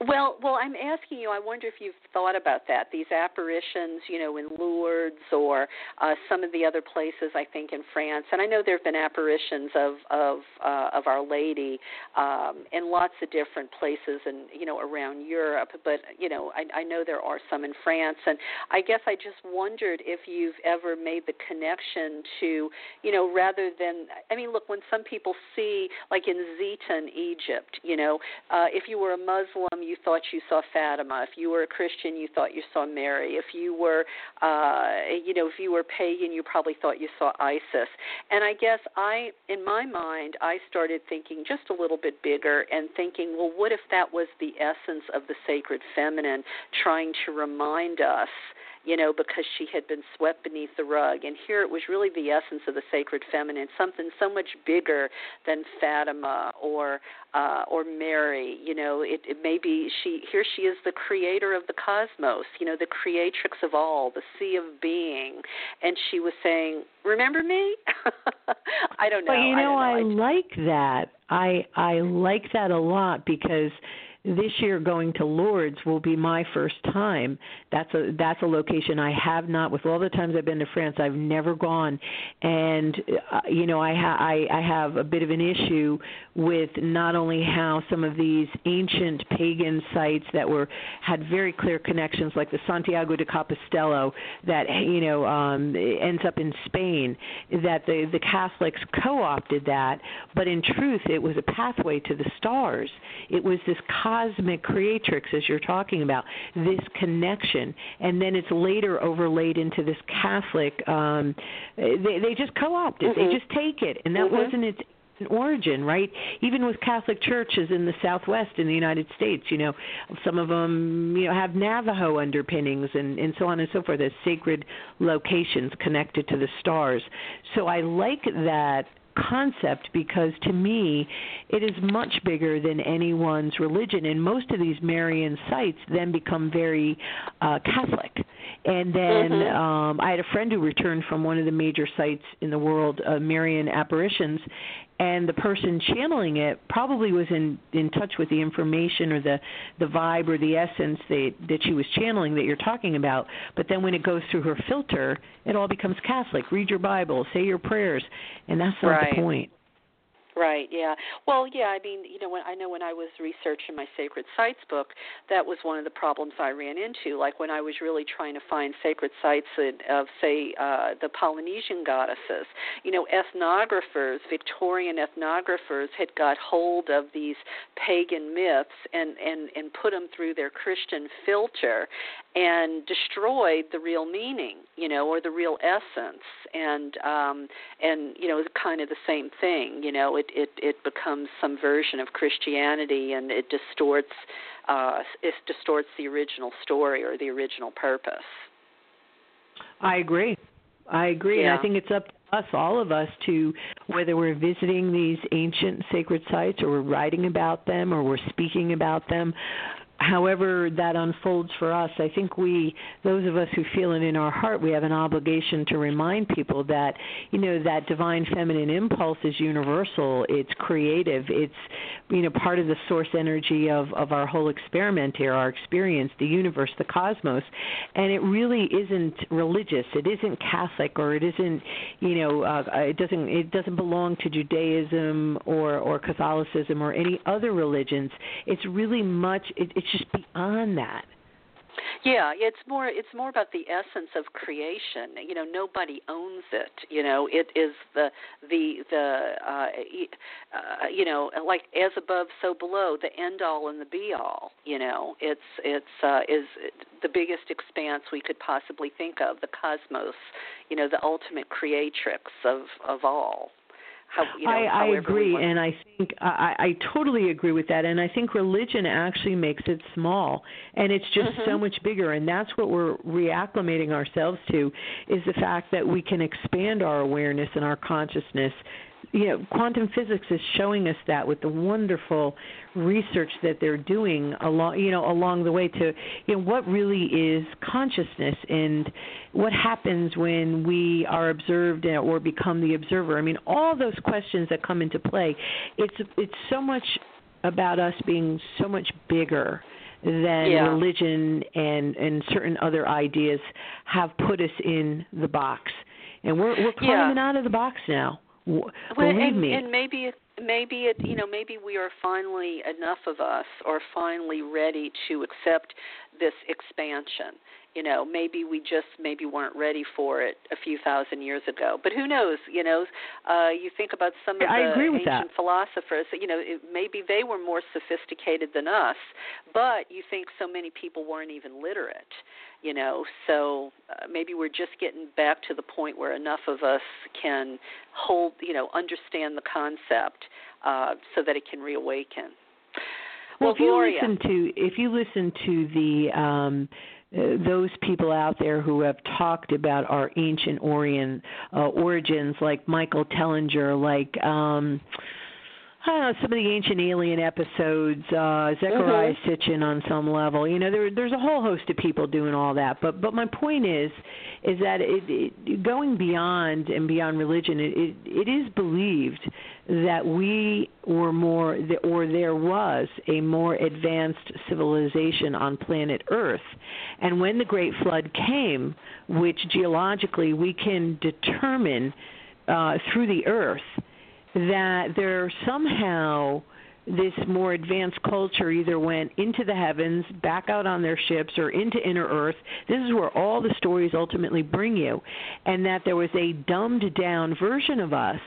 Well, well, I'm asking you. I wonder if you've thought about that. These apparitions, you know, in Lourdes or uh, some of the other places. I think in France, and I know there have been apparitions of of uh, of Our Lady um, in lots of different places, and you know, around Europe. But you know, I, I know there are some in France, and I guess I just wondered if you've ever made the connection to, you know, rather than. I mean, look, when some people see, like in Zeitoun, Egypt, you know, uh, if you were a Muslim you thought you saw Fatima. If you were a Christian, you thought you saw Mary. If you were, uh, you know, if you were pagan, you probably thought you saw Isis. And I guess I, in my mind, I started thinking just a little bit bigger and thinking, well, what if that was the essence of the sacred feminine, trying to remind us you know, because she had been swept beneath the rug. And here it was really the essence of the sacred feminine, something so much bigger than Fatima or uh, or Mary. You know, it, it may be she here she is the creator of the cosmos, you know, the creatrix of all, the sea of being. And she was saying, Remember me? I don't know. Well, you know, I, I, know. I like that. I I like that a lot because this year going to Lourdes will be my first time. That's a that's a location I have not with all the times I've been to France I've never gone. And uh, you know I ha- I I have a bit of an issue with not only how some of these ancient pagan sites that were had very clear connections like the Santiago de Compostela that you know um ends up in Spain that the the Catholics co-opted that. But in truth it was a pathway to the stars. It was this cosmic creatrix, as you're talking about, this connection, and then it's later overlaid into this Catholic. Um, they they just co-opt it. Mm-hmm. They just take it, and that mm-hmm. wasn't its origin, right? Even with Catholic churches in the Southwest in the United States, you know, some of them you know have Navajo underpinnings and and so on and so forth as sacred locations connected to the stars. So I like that concept because to me it is much bigger than anyone's religion and most of these marian sites then become very uh catholic and then mm-hmm. um i had a friend who returned from one of the major sites in the world uh, marian apparitions and the person channeling it probably was in in touch with the information or the the vibe or the essence that that she was channeling that you're talking about. But then when it goes through her filter it all becomes catholic. Read your bible. Say your prayers. And that's not right. the point Right. Yeah. Well, yeah. I mean, you know, when I know when I was researching my sacred sites book, that was one of the problems I ran into. Like when I was really trying to find sacred sites of, say, uh, the Polynesian goddesses. You know, ethnographers, Victorian ethnographers, had got hold of these pagan myths and and and put them through their Christian filter, and destroyed the real meaning, you know, or the real essence. And um, and you know, it's kind of the same thing. You know, it it it becomes some version of Christianity, and it distorts uh, it distorts the original story or the original purpose. I agree. I agree, yeah. and I think it's up to us, all of us, to whether we're visiting these ancient sacred sites or we're writing about them or we're speaking about them, however that unfolds for us, I think we, those of us who feel it in our heart, we have an obligation to remind people that, you know, that divine feminine impulse is universal. It's creative. It's, you know, part of the source energy of of our whole experiment here, our experience, the universe, the cosmos, and it really isn't religious. It isn't Catholic, or it isn't, you know, uh, it doesn't it doesn't belong to Judaism or or Catholicism or any other religions. It's really much. It, it's just beyond that. Yeah, it's more it's more about the essence of creation. You know, nobody owns it. You know, it is the the the uh, uh you know, like as above so below, the end all and the be all, you know. It's it's uh is the biggest expanse we could possibly think of, the cosmos, you know, the ultimate creatrix of of all. How, you know, I, I agree, and I think I, I totally agree with that. And I think religion actually makes it small, and it's just mm-hmm. so much bigger. And that's what we're reacclimating ourselves to, is the fact that we can expand our awareness and our consciousness you know, quantum physics is showing us that with the wonderful research that they're doing along, you know, along the way to, you know, what really is consciousness and what happens when we are observed or become the observer. I mean, all those questions that come into play. It's it's so much about us being so much bigger than yeah. religion and and certain other ideas have put us in the box. And we're we're climbing yeah. out of the box now. Well, Believe and, me. and maybe it, maybe it, you know, maybe we are finally enough of us are finally ready to accept this expansion. You know, maybe we just maybe weren't ready for it a few thousand years ago. But who knows? You know, uh, you think about some of the ancient that. philosophers. You know, it, maybe they were more sophisticated than us, but you think so many people weren't even literate you know so uh, maybe we're just getting back to the point where enough of us can hold you know understand the concept uh, so that it can reawaken well, well if you Gloria, listen to if you listen to the um those people out there who have talked about our ancient Orient uh, origins, like Michael Tellinger, like um, I don't know some of the ancient alien episodes, uh Zecharia mm-hmm. Sitchin on some level. You know, there there's a whole host of people doing all that. But but my point is is that it, it going beyond and beyond religion, it, it it is believed that we were more or there was a more advanced civilization on planet Earth. And when the great flood came, which geologically we can determine uh through the earth that there somehow this more advanced culture either went into the heavens, back out on their ships, or into inner earth. This is where all the stories ultimately bring you. And that there was a dumbed down version of us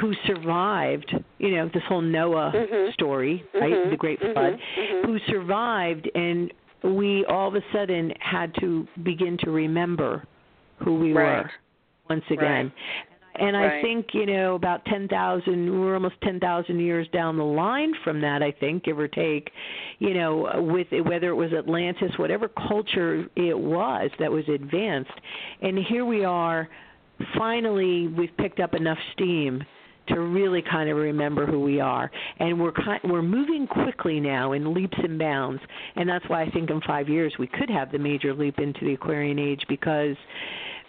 who survived, you know, this whole Noah mm-hmm. story, right? Mm-hmm. The great flood, mm-hmm. who survived and we all of a sudden had to begin to remember who we right. were once again. Right. And right. I think, you know, about 10,000, we're almost 10,000 years down the line from that, I think, give or take, you know, with whether it was Atlantis, whatever culture it was that was advanced. And here we are, finally, we've picked up enough steam to really kind of remember who we are and we're kind, we're moving quickly now in leaps and bounds and that's why I think in 5 years we could have the major leap into the aquarian age because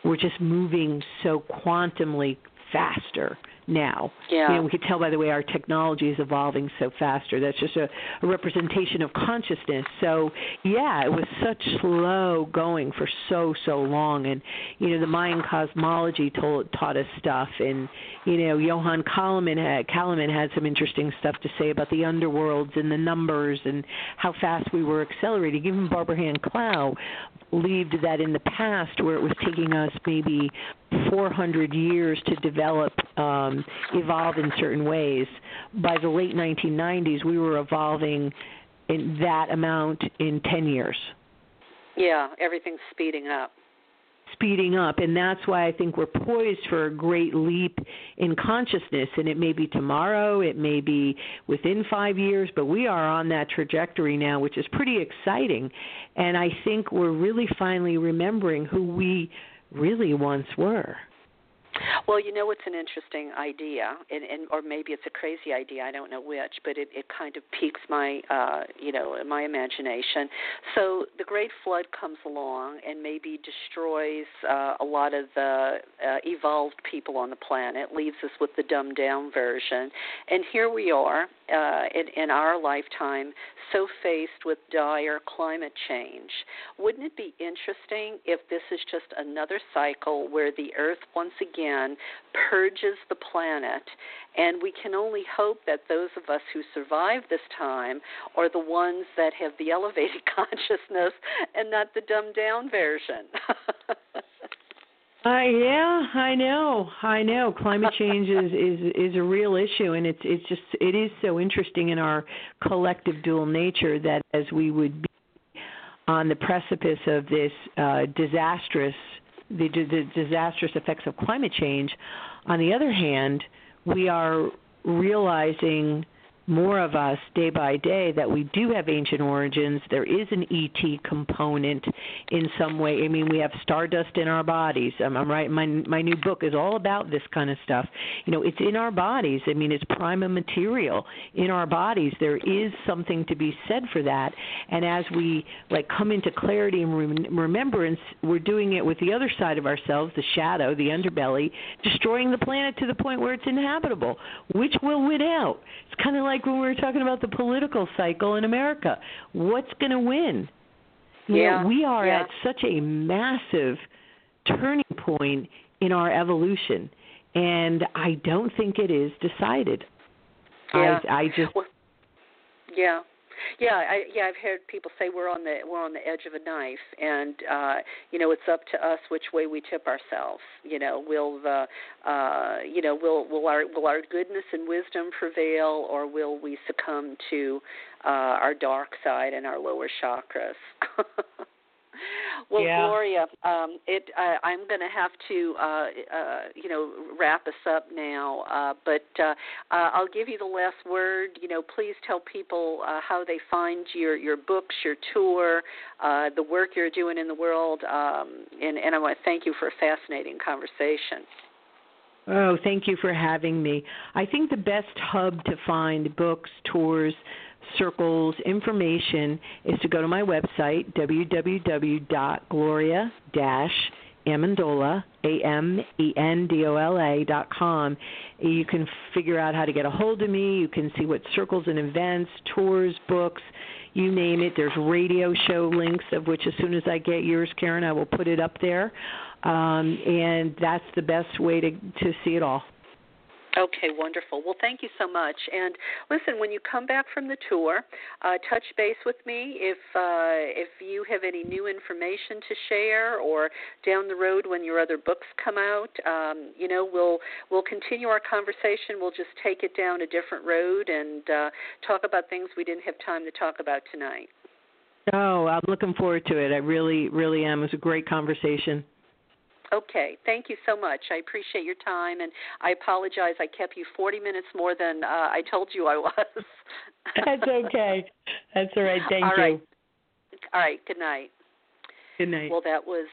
we're just moving so quantumly faster now. Yeah. You know, we could tell by the way our technology is evolving so faster. That's just a, a representation of consciousness. So yeah, it was such slow going for so so long, and you know the Mayan cosmology told taught us stuff, and you know Johan Calleman had, uh, Calleman had some interesting stuff to say about the underworlds and the numbers and how fast we were accelerating. Even Barbara Hand Clow believed that in the past, where it was taking us maybe 400 years to develop, um, evolve in certain ways, by the late 1990s, we were evolving in that amount in 10 years. Yeah, everything's speeding up. Speeding up and that's why I think we're poised for a great leap in consciousness and it may be tomorrow, it may be within 5 years, but we are on that trajectory now which is pretty exciting. And I think we're really finally remembering who we really once were. Well, you know, it's an interesting idea, and, and or maybe it's a crazy idea. I don't know which, but it, it kind of piques my, uh, you know, my imagination. So the Great Flood comes along and maybe destroys uh, a lot of the uh, evolved people on the planet, leaves us with the dumbed down version, and here we are uh, in, in our lifetime, so faced with dire climate change. Wouldn't it be interesting if this is just another cycle where the Earth once again purges the planet. And we can only hope that those of us who survive this time are the ones that have the elevated consciousness and not the dumbed down version. Uh, yeah, I know. I know. Climate change is, is is a real issue, and it's it's just it is so interesting in our collective dual nature that as we would be on the precipice of this uh, disastrous the, the disastrous effects of climate change. On the other hand, we are realizing more of us day by day that we do have ancient origins. There is an ET component in some way. I mean, we have stardust in our bodies. I'm, I'm right. My my new book is all about this kind of stuff. You know, it's in our bodies. I mean, it's prima material in our bodies. There is something to be said for that. And as we like come into clarity and rem- remembrance, we're doing it with the other side of ourselves, the shadow, the underbelly, destroying the planet to the point where it's inhabitable. Which will win out? It's kind of like like when we were talking about the political cycle in America. What's going to win? You yeah. Know, we are yeah. at such a massive turning point in our evolution, and I don't think it is decided. Yeah. I, I just. Well, yeah. Yeah, I yeah, I've heard people say we're on the we're on the edge of a knife and uh you know, it's up to us which way we tip ourselves. You know, will the uh you know, will will our will our goodness and wisdom prevail or will we succumb to uh our dark side and our lower chakras? Well, yeah. Gloria, um, it uh, I'm going to have to uh, uh, you know wrap us up now, uh, but uh, uh, I'll give you the last word. You know, please tell people uh, how they find your your books, your tour, uh, the work you're doing in the world, um, and, and I want to thank you for a fascinating conversation. Oh, thank you for having me. I think the best hub to find books, tours, circles, information is to go to my website, www.gloria Amendola, A M E N D O L A dot com. You can figure out how to get a hold of me. You can see what circles and events, tours, books, you name it. There's radio show links, of which as soon as I get yours, Karen, I will put it up there. Um, and that's the best way to to see it all. Okay, wonderful. Well, thank you so much. And listen, when you come back from the tour, uh, touch base with me if uh, if you have any new information to share, or down the road when your other books come out. Um, you know, we'll we'll continue our conversation. We'll just take it down a different road and uh, talk about things we didn't have time to talk about tonight. Oh, I'm looking forward to it. I really, really am. It was a great conversation. Okay, thank you so much. I appreciate your time, and I apologize I kept you 40 minutes more than uh, I told you I was. That's okay. That's all right. Thank all you. Right. All right. Good night. Good night. Well, that was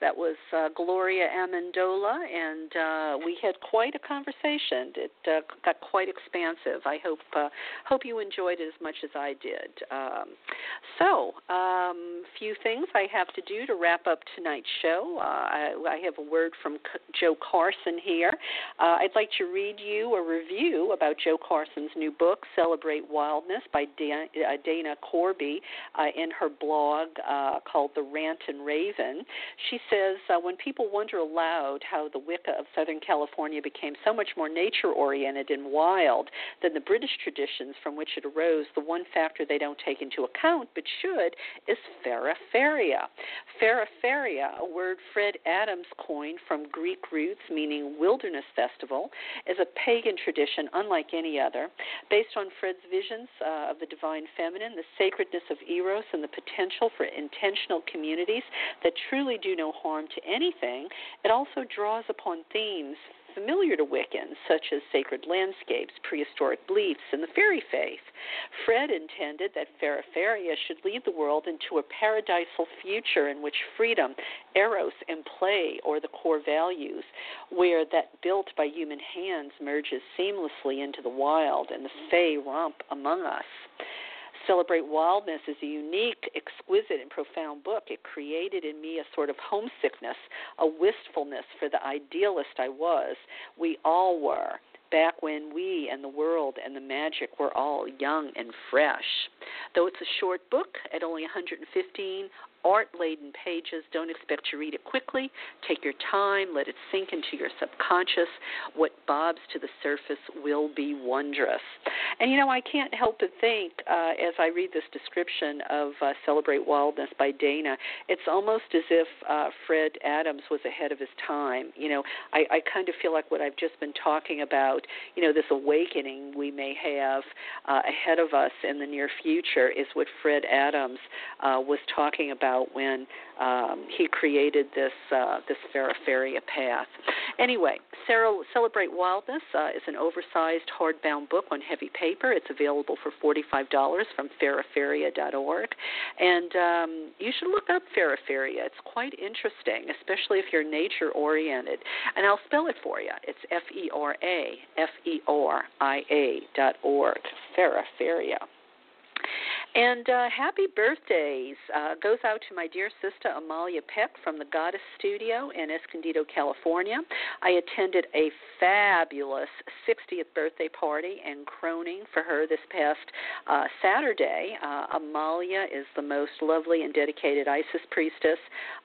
that was uh, Gloria Amendola, and uh, we had quite a conversation. It uh, got quite expansive. I hope uh, hope you enjoyed it as much as I did. Um, so, um, few things I have to do to wrap up tonight's show. Uh, I, I have a word from C- Joe Carson here. Uh, I'd like to read you a review about Joe Carson's new book, Celebrate Wildness, by Dana, uh, Dana Corby, uh, in her blog uh, called The Rant and Raven. She says uh, when people wonder aloud how the Wicca of Southern California became so much more nature oriented and wild than the British traditions from which it arose, the one factor they don't take into account but should is Feraferia. Feraferia, a word Fred Adams coined from Greek roots meaning wilderness festival, is a pagan tradition unlike any other. Based on Fred's visions uh, of the divine feminine, the sacredness of Eros, and the potential for intentional communities that truly do no harm to anything, it also draws upon themes familiar to Wiccans, such as sacred landscapes, prehistoric beliefs, and the fairy faith. Fred intended that Feraferia should lead the world into a paradisal future in which freedom, eros, and play are the core values, where that built by human hands merges seamlessly into the wild and the fae romp among us. Celebrate Wildness is a unique, exquisite, and profound book. It created in me a sort of homesickness, a wistfulness for the idealist I was. We all were back when we and the world and the magic were all young and fresh. Though it's a short book at only 115 art laden pages. Don't expect to read it quickly. Take your time, let it sink into your subconscious. What bobs to the surface will be wondrous. And you know, I can't help but think uh, as I read this description of uh, Celebrate Wildness by Dana, it's almost as if uh, Fred Adams was ahead of his time. You know, I, I kind of feel like what I've just been talking about, you know, this awakening we may have uh, ahead of us in the near future is what Fred Adams uh, was talking about about when um, he created this uh, this Feraferia path. Anyway, Celebrate Wildness uh, is an oversized hardbound book on heavy paper. It's available for $45 from feraferia.org. And um, you should look up Feraferia. It's quite interesting, especially if you're nature oriented. And I'll spell it for you. It's F E R A F E R I A dot org. Feraferia. And uh, happy birthdays uh, goes out to my dear sister Amalia Peck from the Goddess Studio in Escondido, California. I attended a fabulous 60th birthday party and croning for her this past uh, Saturday. Uh, Amalia is the most lovely and dedicated Isis priestess.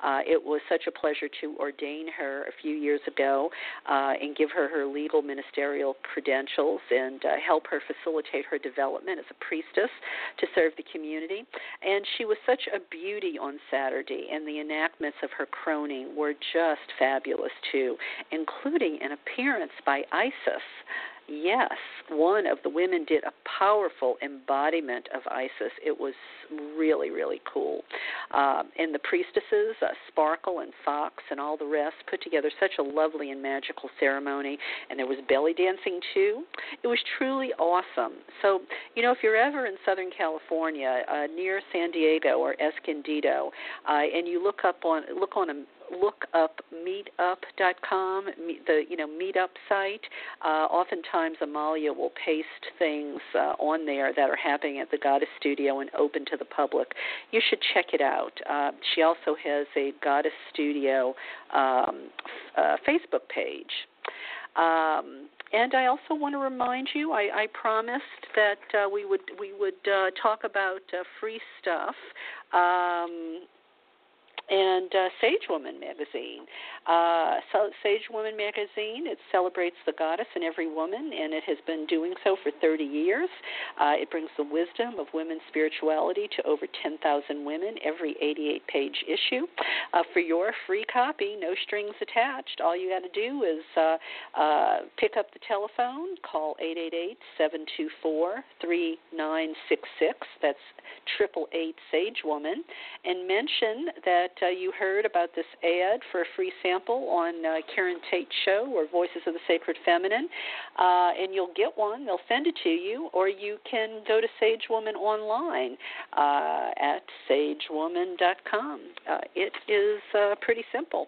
Uh, it was such a pleasure to ordain her a few years ago uh, and give her her legal ministerial credentials and help her facilitate her development as a priestess to serve the community. And she was such a beauty on Saturday, and the enactments of her croning were just fabulous too, including an appearance by Isis Yes, one of the women did a powerful embodiment of Isis. It was really, really cool. Um, and the priestesses, uh, Sparkle and Fox, and all the rest, put together such a lovely and magical ceremony. And there was belly dancing too. It was truly awesome. So, you know, if you're ever in Southern California, uh, near San Diego or Escondido, uh, and you look up on look on a look up meetup.com, the you know meetup site. Uh, oftentimes, Amalia will paste things uh, on there that are happening at the Goddess Studio and open to the public. You should check it out. Uh, she also has a Goddess Studio um, uh, Facebook page. Um, and I also want to remind you, I, I promised that uh, we would we would uh, talk about uh, free stuff. Um, and uh, Sage Woman magazine. Uh, Sage Woman magazine it celebrates the goddess in every woman, and it has been doing so for 30 years. Uh, it brings the wisdom of women's spirituality to over 10,000 women every 88-page issue. Uh, for your free copy, no strings attached. All you got to do is uh, uh, pick up the telephone, call 888-724-3966. That's triple eight Sage Woman, and mention that uh, you heard about this ad for a free sample on uh, Karen Tate's show or Voices of the Sacred Feminine, uh, and you'll get one. They'll send it to you, or you can go to Sage Woman online uh, at sagewoman.com. Uh, it is uh, pretty simple.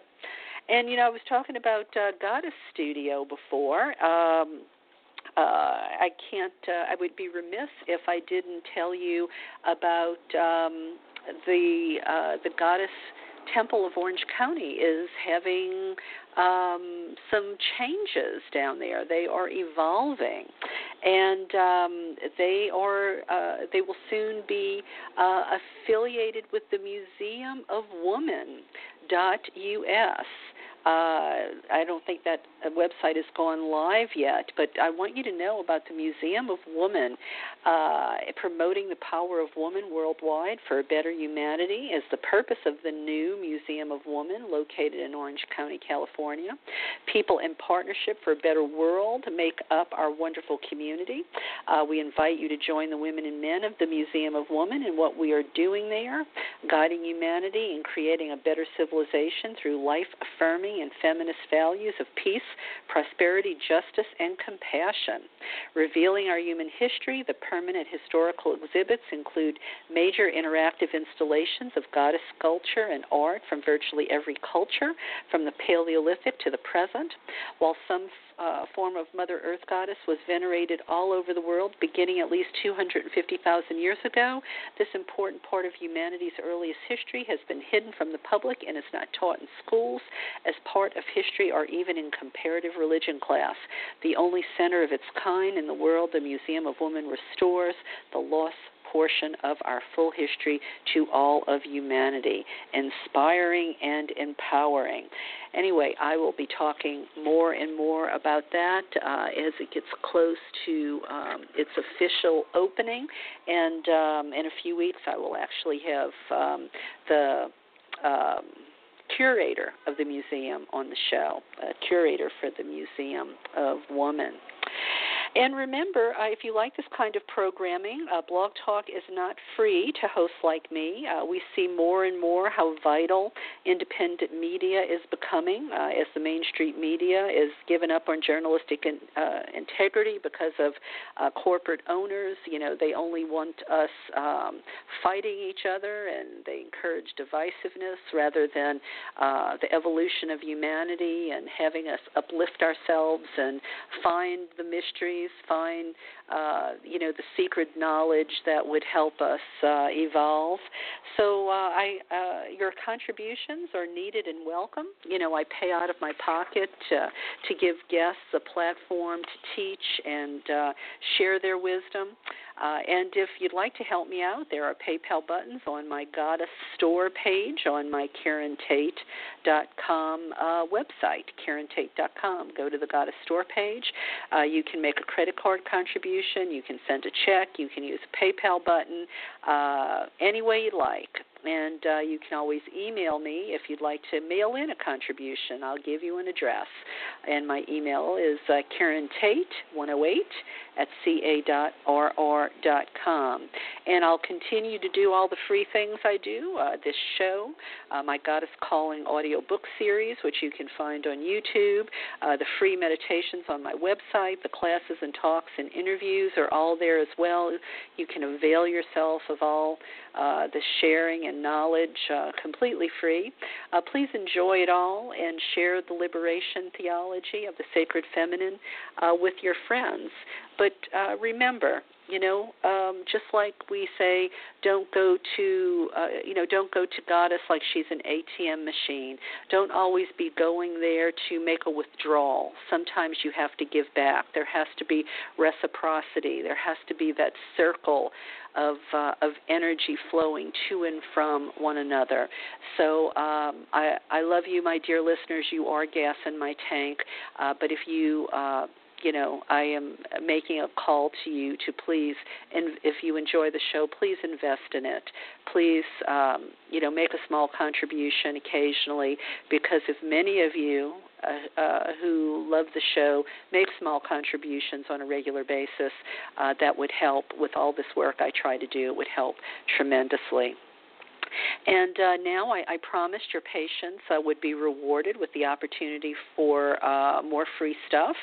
And you know, I was talking about uh, Goddess Studio before. Um, uh, I can't. Uh, I would be remiss if I didn't tell you about um, the uh, the Goddess Temple of Orange County is having um, some changes down there. They are evolving, and um, they are uh, they will soon be uh, affiliated with the Museum of Woman. Dot us uh, I don't think that website has gone live yet, but I want you to know about the Museum of Woman uh, promoting the power of woman worldwide for a better humanity is the purpose of the new Museum of Woman located in Orange County, California. People in partnership for a better world make up our wonderful community. Uh, we invite you to join the women and men of the Museum of Woman in what we are doing there, guiding humanity and creating a better civilization through life affirming and feminist values of peace, prosperity, justice, and compassion. Revealing our human history, the permanent historical exhibits include major interactive installations of goddess sculpture and art from virtually every culture, from the Paleolithic to the present. While some uh, form of Mother Earth goddess was venerated all over the world, beginning at least 250,000 years ago. This important part of humanity's earliest history has been hidden from the public and is not taught in schools as part of history or even in comparative religion class. The only center of its kind in the world, the Museum of Woman restores the lost portion of our full history to all of humanity, inspiring and empowering. Anyway, I will be talking more and more about that uh, as it gets close to um, its official opening, and um, in a few weeks I will actually have um, the um, curator of the museum on the show, a curator for the Museum of Woman. And remember, uh, if you like this kind of programming, uh, Blog Talk is not free to hosts like me. Uh, we see more and more how vital independent media is becoming uh, as the mainstream media is given up on journalistic in, uh, integrity because of uh, corporate owners. You know, they only want us um, fighting each other and they encourage divisiveness rather than the evolution of humanity and having us uplift ourselves and find the mystery find uh, you know the secret knowledge that would help us uh, evolve. So uh, I, uh, your contributions are needed and welcome. You know I pay out of my pocket to, to give guests a platform to teach and uh, share their wisdom. Uh, and if you'd like to help me out, there are PayPal buttons on my Goddess Store page on my KarenTate.com uh, website, KarenTate.com. Go to the Goddess Store page. Uh, you can make a credit card contribution. You can send a check. You can use a PayPal button. Uh, any way you like. And uh, you can always email me if you'd like to mail in a contribution. I'll give you an address. And my email is uh, Karen Tate 108 at ca.rr.com. And I'll continue to do all the free things I do. Uh, this show, uh, my Goddess Calling audio book series, which you can find on YouTube, uh, the free meditations on my website, the classes and talks and interviews are all there as well. You can avail yourself of all uh, the sharing and knowledge uh, completely free. Uh, please enjoy it all and share the liberation theology of the sacred feminine uh, with your friends. But uh, remember, you know, um, just like we say, don't go to, uh, you know, don't go to goddess like she's an ATM machine. Don't always be going there to make a withdrawal. Sometimes you have to give back. There has to be reciprocity. There has to be that circle of uh, of energy flowing to and from one another. So um, I I love you, my dear listeners. You are gas in my tank. Uh, but if you uh, you know, I am making a call to you to please, and if you enjoy the show, please invest in it. Please, um, you know, make a small contribution occasionally because if many of you uh, uh, who love the show make small contributions on a regular basis, uh, that would help with all this work I try to do. It would help tremendously. And uh, now I, I promised your patience uh, would be rewarded with the opportunity for uh, more free stuff.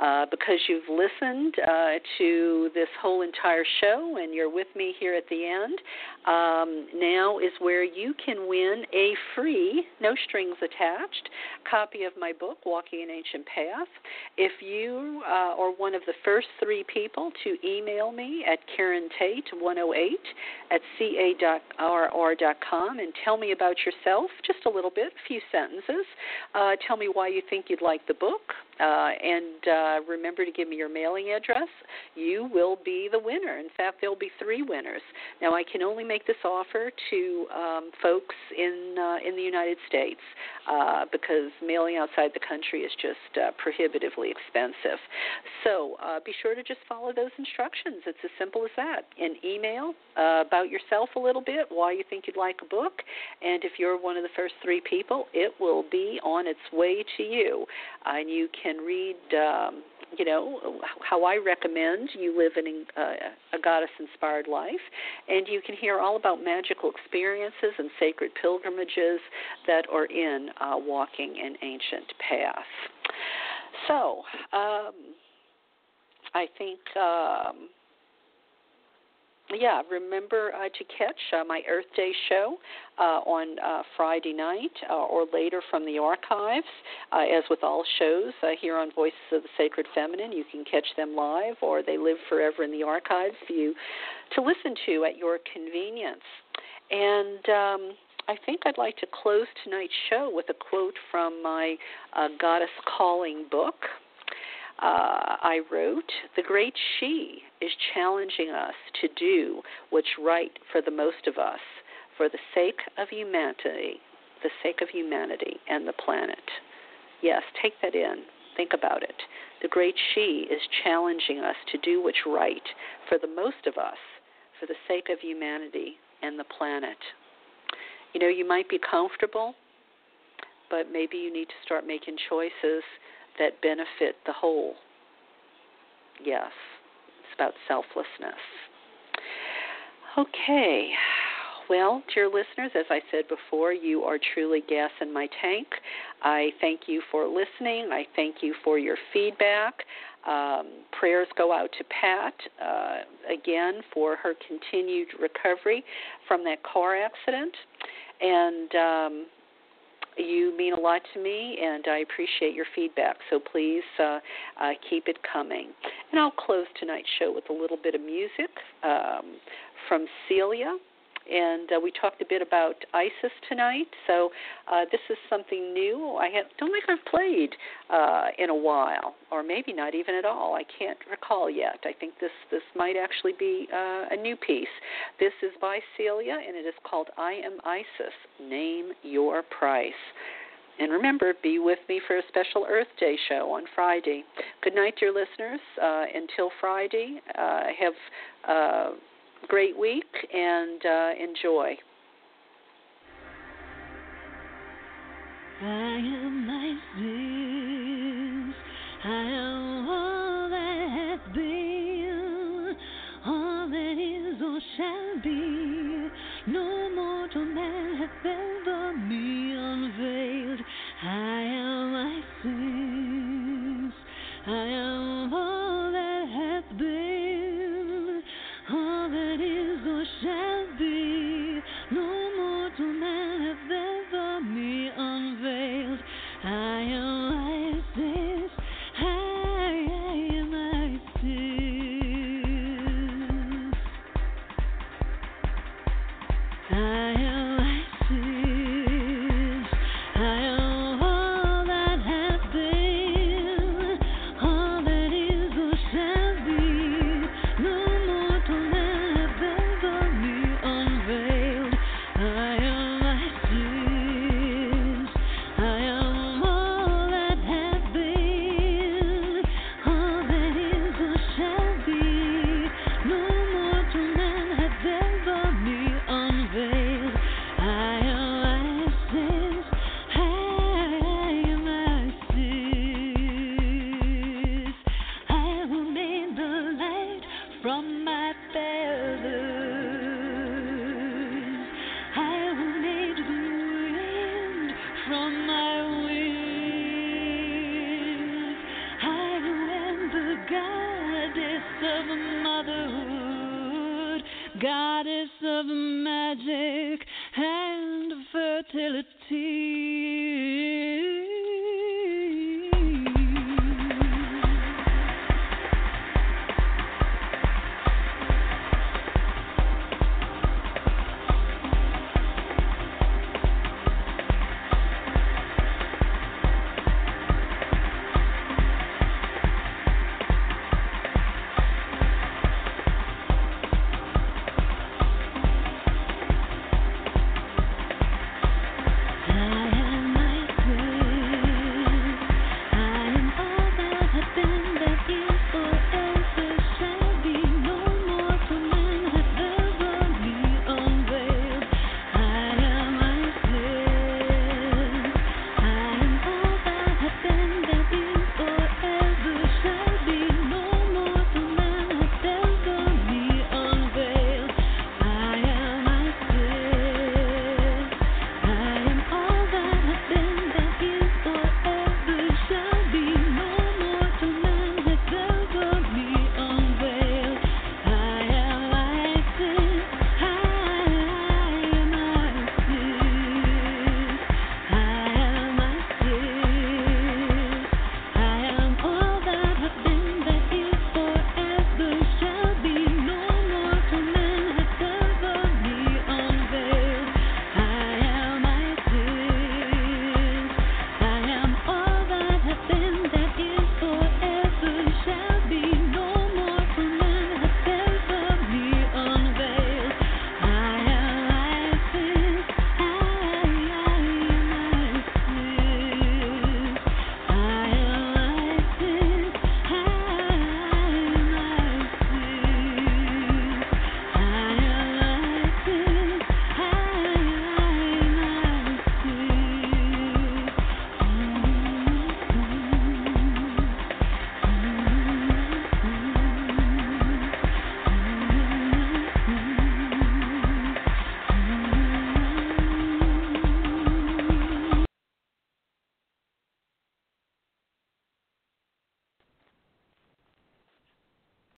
Uh, because you've listened uh, to this whole entire show and you're with me here at the end, um, now is where you can win a free, no strings attached, copy of my book, Walking an Ancient Path. If you uh, are one of the first three people to email me at Karen Tate 108 at and tell me about yourself, just a little bit, a few sentences. Uh, tell me why you think you'd like the book, uh, and uh, remember to give me your mailing address. You will be the winner. In fact, there'll be three winners. Now, I can only make this offer to um, folks in uh, in the United States uh, because mailing outside the country is just uh, prohibitively expensive. So uh, be sure to just follow those instructions. It's as simple as that. An email about yourself a little bit, why you think you'd like a book, and if you're one of the first three people, it will be on its way to you, and you can read. Um, you know how I recommend you live in uh, a goddess inspired life, and you can hear all about magical experiences and sacred pilgrimages that are in uh, Walking an Ancient Path. So, um, I think. Um, yeah, remember uh, to catch uh, my Earth Day show uh, on uh, Friday night uh, or later from the archives. Uh, as with all shows here on Voices of the Sacred Feminine, you can catch them live or they live forever in the archives for you to listen to at your convenience. And um, I think I'd like to close tonight's show with a quote from my Goddess Calling book uh, I wrote, The great she is challenging us to do what's right for the most of us, for the sake of humanity, the sake of humanity and the planet. Yes, take that in. Think about it. The great she is challenging us to do what's right for the most of us, for the sake of humanity and the planet. You know, you might be comfortable, but maybe you need to start making choices that benefit the whole. Yes, it's about selflessness. Okay. Well, dear listeners, as I said before, you are truly gas in my tank. I thank you for listening. I thank you for your feedback. Um, prayers go out to Pat uh, again for her continued recovery from that car accident. And um, you mean a lot to me, and I appreciate your feedback. So please uh, uh, keep it coming. And I'll close tonight's show with a little bit of music um, from Celia and uh, we talked a bit about Isis tonight. So uh, this is something new. I have, don't think I've played uh, in a while, or maybe not even at all. I can't recall yet. I think this this might actually be uh, a new piece. This is by Celia, and it is called "I Am Isis." Name your price. And remember, be with me for a special Earth Day show on Friday. Good night, dear listeners. Uh, until Friday, uh, have uh, great week and uh, enjoy. I am. I am all that been, all that is or shall be. No mortal man hath ever me unveiled. I